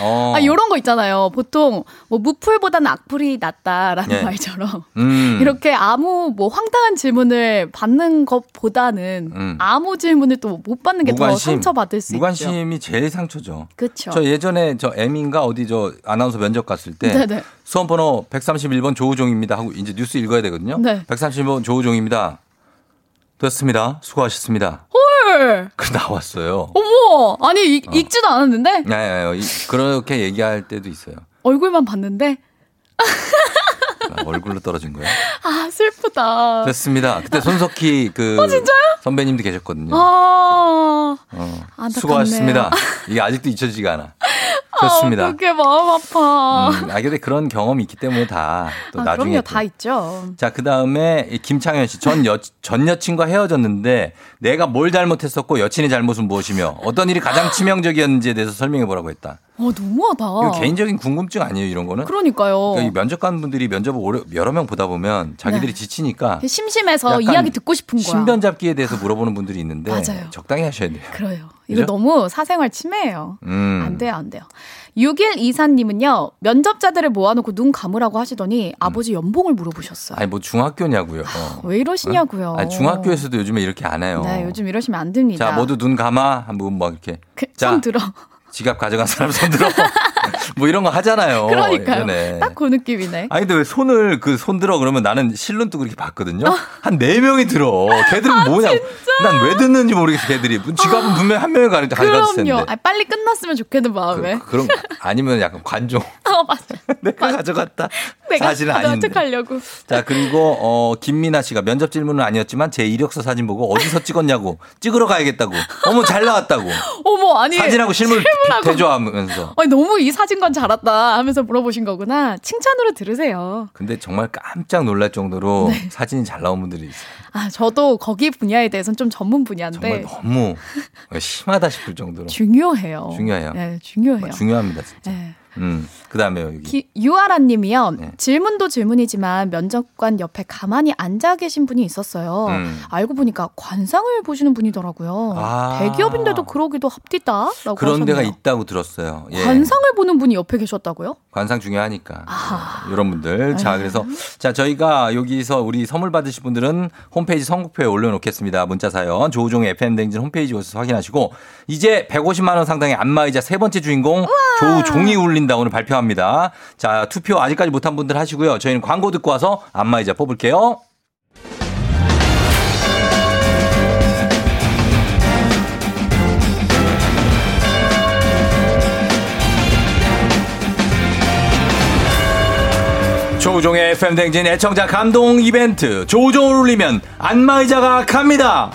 어. 아, 요런 거 있잖아요. 보통, 뭐, 무풀보다는 악플이 낫다라는 네. 말처럼. 음. 이렇게 아무 뭐 황당한 질문을 받는 것보다는 음. 아무 질문을 또 못 받는 게 더 상처받을 수 있죠. 무관심이 제일 상처죠. 그쵸. 저 예전에 저 M인가 어디 저 아나운서 면접 갔을 때 네네. 수험번호 131번 조우종입니다 하고 이제 뉴스 읽어야 되거든요. 네. 131번 조우종입니다. 됐습니다. 수고하셨습니다. 헐! 그 나왔어요. 어머! 아니, 읽, 읽지도 않았는데? 네, 네, 이- 그렇게 얘기할 때도 있어요. 얼굴만 봤는데? 아, 얼굴로 떨어진 거예요. 아, 슬프다. 됐습니다. 그때 손석희 그 어, 진짜요? 선배님도 계셨거든요. 아, 어. 수고하셨습니다. 이게 아직도 잊혀지지가 않아. 좋습니다. 어떻게 마음 아파. 음, 아, 근데 그런 경험이 있기 때문에 다또 아, 나중에. 그럼요, 또. 다 있죠. 자, 그 다음에 김창현 씨. 전 여, 전 여친과 헤어졌는데 내가 뭘 잘못했었고 여친의 잘못은 무엇이며 어떤 일이 가장 치명적이었는지에 대해서 설명해 보라고 했다. 어, 너무하다. 이거 개인적인 궁금증 아니에요, 이런 거는? 그러니까요. 그러니까 이 면접관 분들이 면접을 오래, 여러 명 보다 보면 자기들이 네. 지치니까 심심해서 이야기 듣고 싶은 거야. 신변 잡기에 대해서 물어보는 분들이 있는데 맞아요. 적당히 하셔야 돼요. 그래요. 이거 그죠? 너무 사생활 침해예요. 음. 안 돼요, 안 돼요. 6124님은요, 면접자들을 모아놓고 눈 감으라고 하시더니 아버지 연봉을 물어보셨어요. 아니 뭐 중학교냐고요. 왜 이러시냐고요. 아니, 중학교에서도 요즘에 이렇게 안 해요. 네, 요즘 이러시면 안 됩니다. 자, 모두 눈 감아. 한번 막 이렇게. 그, 자, 손 들어. 지갑 가져간 사람 손 들어. 뭐 이런 거 하잖아요. 그러니까요. 예전에. 딱그 느낌이네. 아니 근데 왜 손을 그 손 들어 그러면 나는 실눈 뜨고 이렇게 봤거든요. 한 네 명이 들어. 걔들은 뭐냐? 난 왜 듣는지 모르겠어. 걔들이 지갑은 분명 한 명이 가는데 가져갔을 텐데. 그럼요. 아, 빨리 끝났으면 좋겠는 마음에. 그 런 아니면 약간 관종. 어, 맞아. 내가 가져갔다. 내가 사실은 아닌데. 척 하려고. 자 그리고 어 김민아 씨가 면접 질문은 아니었지만 제 이력서 사진 보고 어디서 찍었냐고 찍으러 가야겠다고. 어머 잘 나왔다고. 어머, 아니. 사진하고 실물 실물하고. 대조하면서. 아니, 너무 이 사진관 잘했다 하면서 물어보신 거구나. 칭찬으로 들으세요. 근데 정말 깜짝 놀랄 정도로 네. 사진이 잘 나온 분들이 있어요. 아, 저도 거기 분야에 대해서는 좀 전문 분야인데. 정말 너무 심하다 싶을 정도로. 중요해요. 중요해요. 네, 중요해요. 중요합니다, 진짜. 네. 음, 그 다음에요, 여기. 기- 유아라 님이요. 네. 질문도 질문이지만 면접관 옆에 가만히 앉아 계신 분이 있었어요. 음. 알고 보니까 관상을 보시는 분이더라고요. 아. 대기업인데도 그러기도 합디다. 라고 그런 데가 하셨네요. 있다고 들었어요. 예. 관상을 보는 분이 옆에 계셨다고요? 관상 중요하니까. 이런 분들. 자, 그래서 자, 저희가 여기서 우리 선물 받으실 분들은 홈페이지 선곡표에 올려 놓겠습니다. 문자 사연. 조우종의 FM댕진 홈페이지 오셔서 확인하시고 이제 150만 원 상당의 안마의자 세 번째 주인공 조우종이 울린 다 오늘 발표합니다. 자, 투표 아직까지 못한 분들 하시고요. 저희는 광고 듣고 와서 안마의자 뽑을게요. 조우종의 FM댕진 애청자 감동 이벤트 조우종을 울리면 안마의자가 갑니다.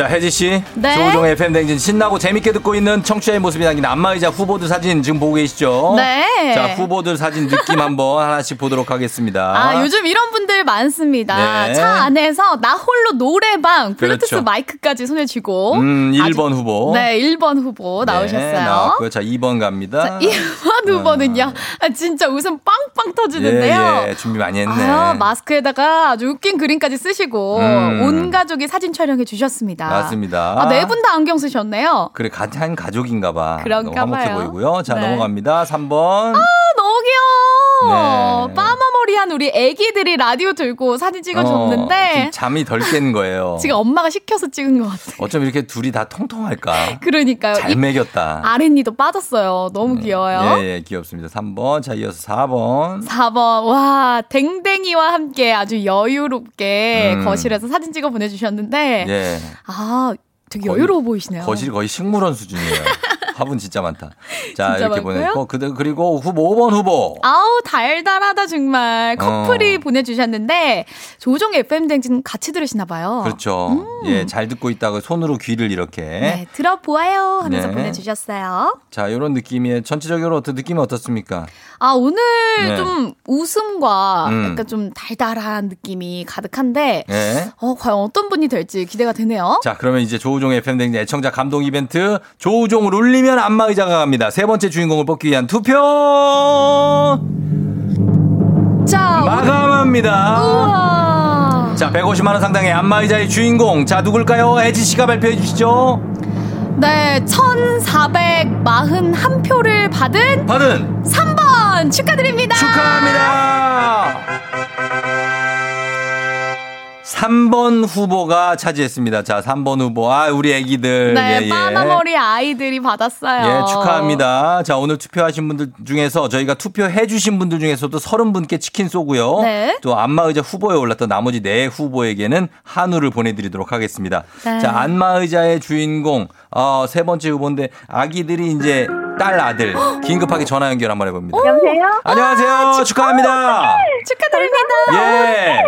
자, 혜지 씨. 네. 조우종의 FM댕진 신나고 재밌게 듣고 있는 청취자의 모습이 담긴 안마의자 후보들 사진 지금 보고 계시죠? 네. 자, 후보들 사진 느낌 한번 하나씩 보도록 하겠습니다. 아, 요즘 이런 분들 많습니다. 네. 차 안에서 나 홀로 노래방, 블루투스 그렇죠. 마이크까지 손에 쥐고. 음, 아주- 1번 후보. 네, 1번 후보 나오셨어요. 네, 나왔고요. 자, 2번 갑니다. 1번 후보는요. 아, 진짜 웃음 빵빵 터지는데요. 예, 예, 준비 많이 했네. 아, 마스크에다가 아주 웃긴 그림까지 쓰시고 음. 온 가족이 사진 촬영해 주셨습니다. 맞습니다. 아, 네분 다 안경 쓰셨네요. 그래, 가- 한 가족인가 봐. 그런가 너무 화목해 봐요. 보이고요. 자, 네. 넘어갑니다. 3번. 아. 네. 빠마머리한 우리 애기들이 라디오 들고 사진 찍어줬는데 지금 잠이 덜 깬 거예요. 지금 엄마가 시켜서 찍은 것 같아. 어쩜 이렇게 둘이 다 통통할까? 그러니까요. 잘이 먹였다. 아랫니도 빠졌어요. 너무 귀여워요. 예, 예, 귀엽습니다. 3번. 자, 이어서 4번. 4번. 와, 댕댕이와 함께 아주 여유롭게 음. 거실에서 사진 찍어 보내주셨는데, 예. 아, 되게 거의- 여유로워 보이시네요. 거실이 거의 식물원 수준이에요. 화분 진짜 많다. 자, 진짜 이렇게? 보냈고, 그- 그리고 후보 5번 후보. 아우, 달달하다, 정말. 커플이 어. 보내주셨는데, 조종 FM댕진 같이 들으시나 봐요. 그렇죠. 예, 잘 듣고 있다가 손으로 귀를 이렇게. 음. 네, 들어보아요 하면서 네. 보내주셨어요. 자, 이런 느낌의 전체적으로 어떤 느낌이 어떻습니까? 아, 오늘 네. 좀 웃음과 음. 약간 좀 달달한 느낌이 가득한데, 예. 어, 과연 어떤 분이 될지 기대가 되네요. 자, 그러면 이제 조우종 FM 댕진 애청자 감동 이벤트 조우종을 울리면 안마의자가 갑니다. 세 번째 주인공을 뽑기 위한 투표 자, 마감합니다. 우와. 자, 150만 원 상당의 안마의자의 주인공. 자, 누굴까요? 혜지 씨가 발표해 주시죠. 네, 1,441표를 받은 받은 3번 축하드립니다. 축하합니다. 3번 후보가 차지했습니다. 자, 3번 후보. 아, 우리 애기들. 네, 예, 예. 빠나머리 아이들이 받았어요. 예, 축하합니다. 자, 오늘 투표하신 분들 중에서 저희가 투표해 주신 분들 중에서도 30분께 치킨 쏘고요. 네. 또 안마의자 후보에 올랐던 나머지 네 후보에게는 한우를 보내드리도록 하겠습니다. 네. 자, 안마의자의 주인공, 어, 세 번째 후보인데 아기들이 이제 딸, 아들. 긴급하게 전화 연결 한번 해봅니다. 여보세요? 안녕하세요. 축하합니다. 축하드립니다. 예.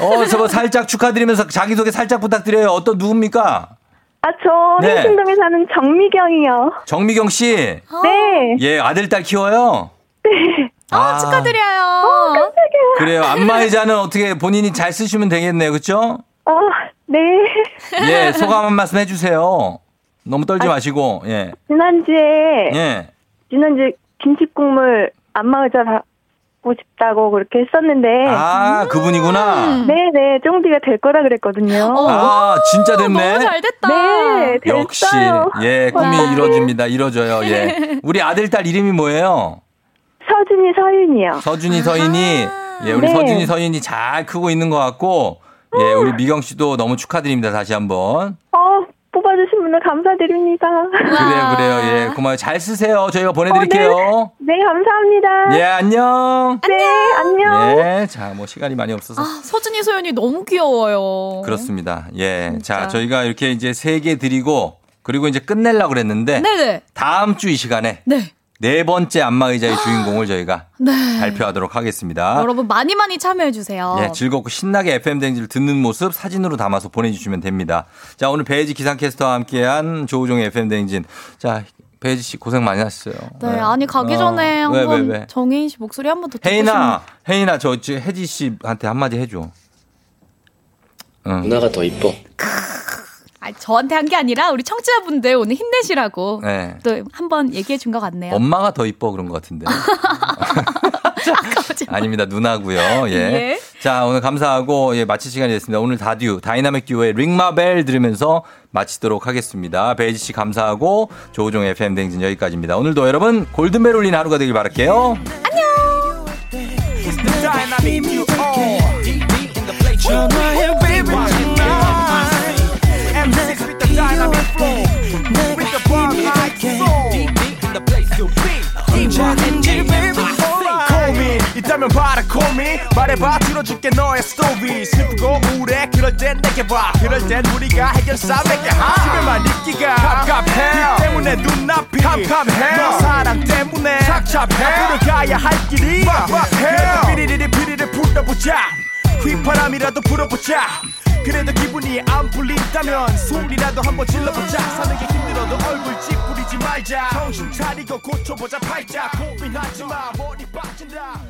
어, 저 살짝 축하드리면서 자기소개 살짝 부탁드려요. 어떤 누굽니까? 아, 저 네. 행신동에 사는 정미경이요. 정미경 씨. 네. 예, 아들, 딸 키워요? 네. 아, 축하드려요. 그래요. 안마의자는 어떻게 본인이 잘 쓰시면 되겠네요. 그쵸? 어, 네. 예, 소감 한 말씀 해주세요. 너무 떨지 마시고, 예. 지난주에, 예. 지난주에 김치국물 안마의자 받고 싶다고 그렇게 했었는데. 아, 그분이구나. 네네, 쫑디가 될 거라 그랬거든요. 아, 진짜 됐네. 너무 잘 됐다. 네, 됐어요. 역시, 예, 꿈이 와. 이루어집니다. 이루어져요, 예. 우리 아들, 딸 이름이 뭐예요? 서준이, 서윤이요. 서준이, 서인이, 예, 우리 네. 서준이, 서인이 잘 크고 있는 것 같고, 예, 우리 미경 씨도 너무 축하드립니다. 다시 한 번. 어, 너무나 감사드립니다. 그래요, 그래요. 예, 고마워요. 잘 쓰세요. 저희가 보내드릴게요. 어, 네, 감사합니다. 예, 안녕. 네, 안녕. 예, 자, 뭐 시간이 많이 없어서. 아, 서준이 소연이 너무 귀여워요. 그렇습니다. 예. 자, 저희가 이렇게 이제 세 개 드리고 그리고 이제 끝내려고 그랬는데 네네. 다음 주 이 시간에 네. 네 번째 안마의자의 주인공을 저희가 네. 발표하도록 하겠습니다. 여러분 많이 많이 참여해 주세요. 예, 즐겁고 신나게 FM 댕지를 듣는 모습 사진으로 담아서 보내주시면 됩니다. 자, 오늘 배지 기상캐스터와 함께한 조우종의 FM 댕진. 자, 베이지 씨 고생 많이 하셨어요. 네, 아니 가기 어, 전에 왜, 한번? 정혜인 씨 목소리 한 번 더 듣고 혜인아, 혜인아, 저, 저 베이지 씨한테 한마디 해줘. 응. 누나가 더 이뻐. 아, 저한테 한 게 아니라 우리 청취자분들 오늘 힘내시라고 네. 또 한 번 얘기해 준 것 같네요. 엄마가 더 이뻐 그런 것 같은데. 아닙니다. 누나고요. 예. 예. 자, 오늘 감사하고 예, 마칠 시간이 됐습니다. 오늘 다듀 다이나믹 듀오의 Ring My Bell 들으면서 마치도록 하겠습니다. 베이지 씨 감사하고 조우종 FM 댕진 여기까지입니다. 오늘도 여러분 골든벨 울린 하루가 되길 바랄게요. 전화 언제든지 baby Call me 있다면 바라 call me. 말해봐 들어줄게 너의 스토리 슬프고 우울해 그럴 땐 내게 봐. 그럴 땐 우리가 해결사 맺게 하. 집에만 있기가 갑갑해. 이 때문에 눈앞이 캄캄해. 너 사랑 때문에 착잡해. 앞으로 가야 할 길이 막막해. 그래도 비리리리 비리를 불러보자. 휘파람이라도 불어보자 그래도 기분이 안 풀린다면 소리라도 한번 질러보자. 사는 게 힘들어도 얼굴 찌푸리지 말자. 정신 차리고 고쳐보자 팔자. 고민하지 마. 머리 빠진다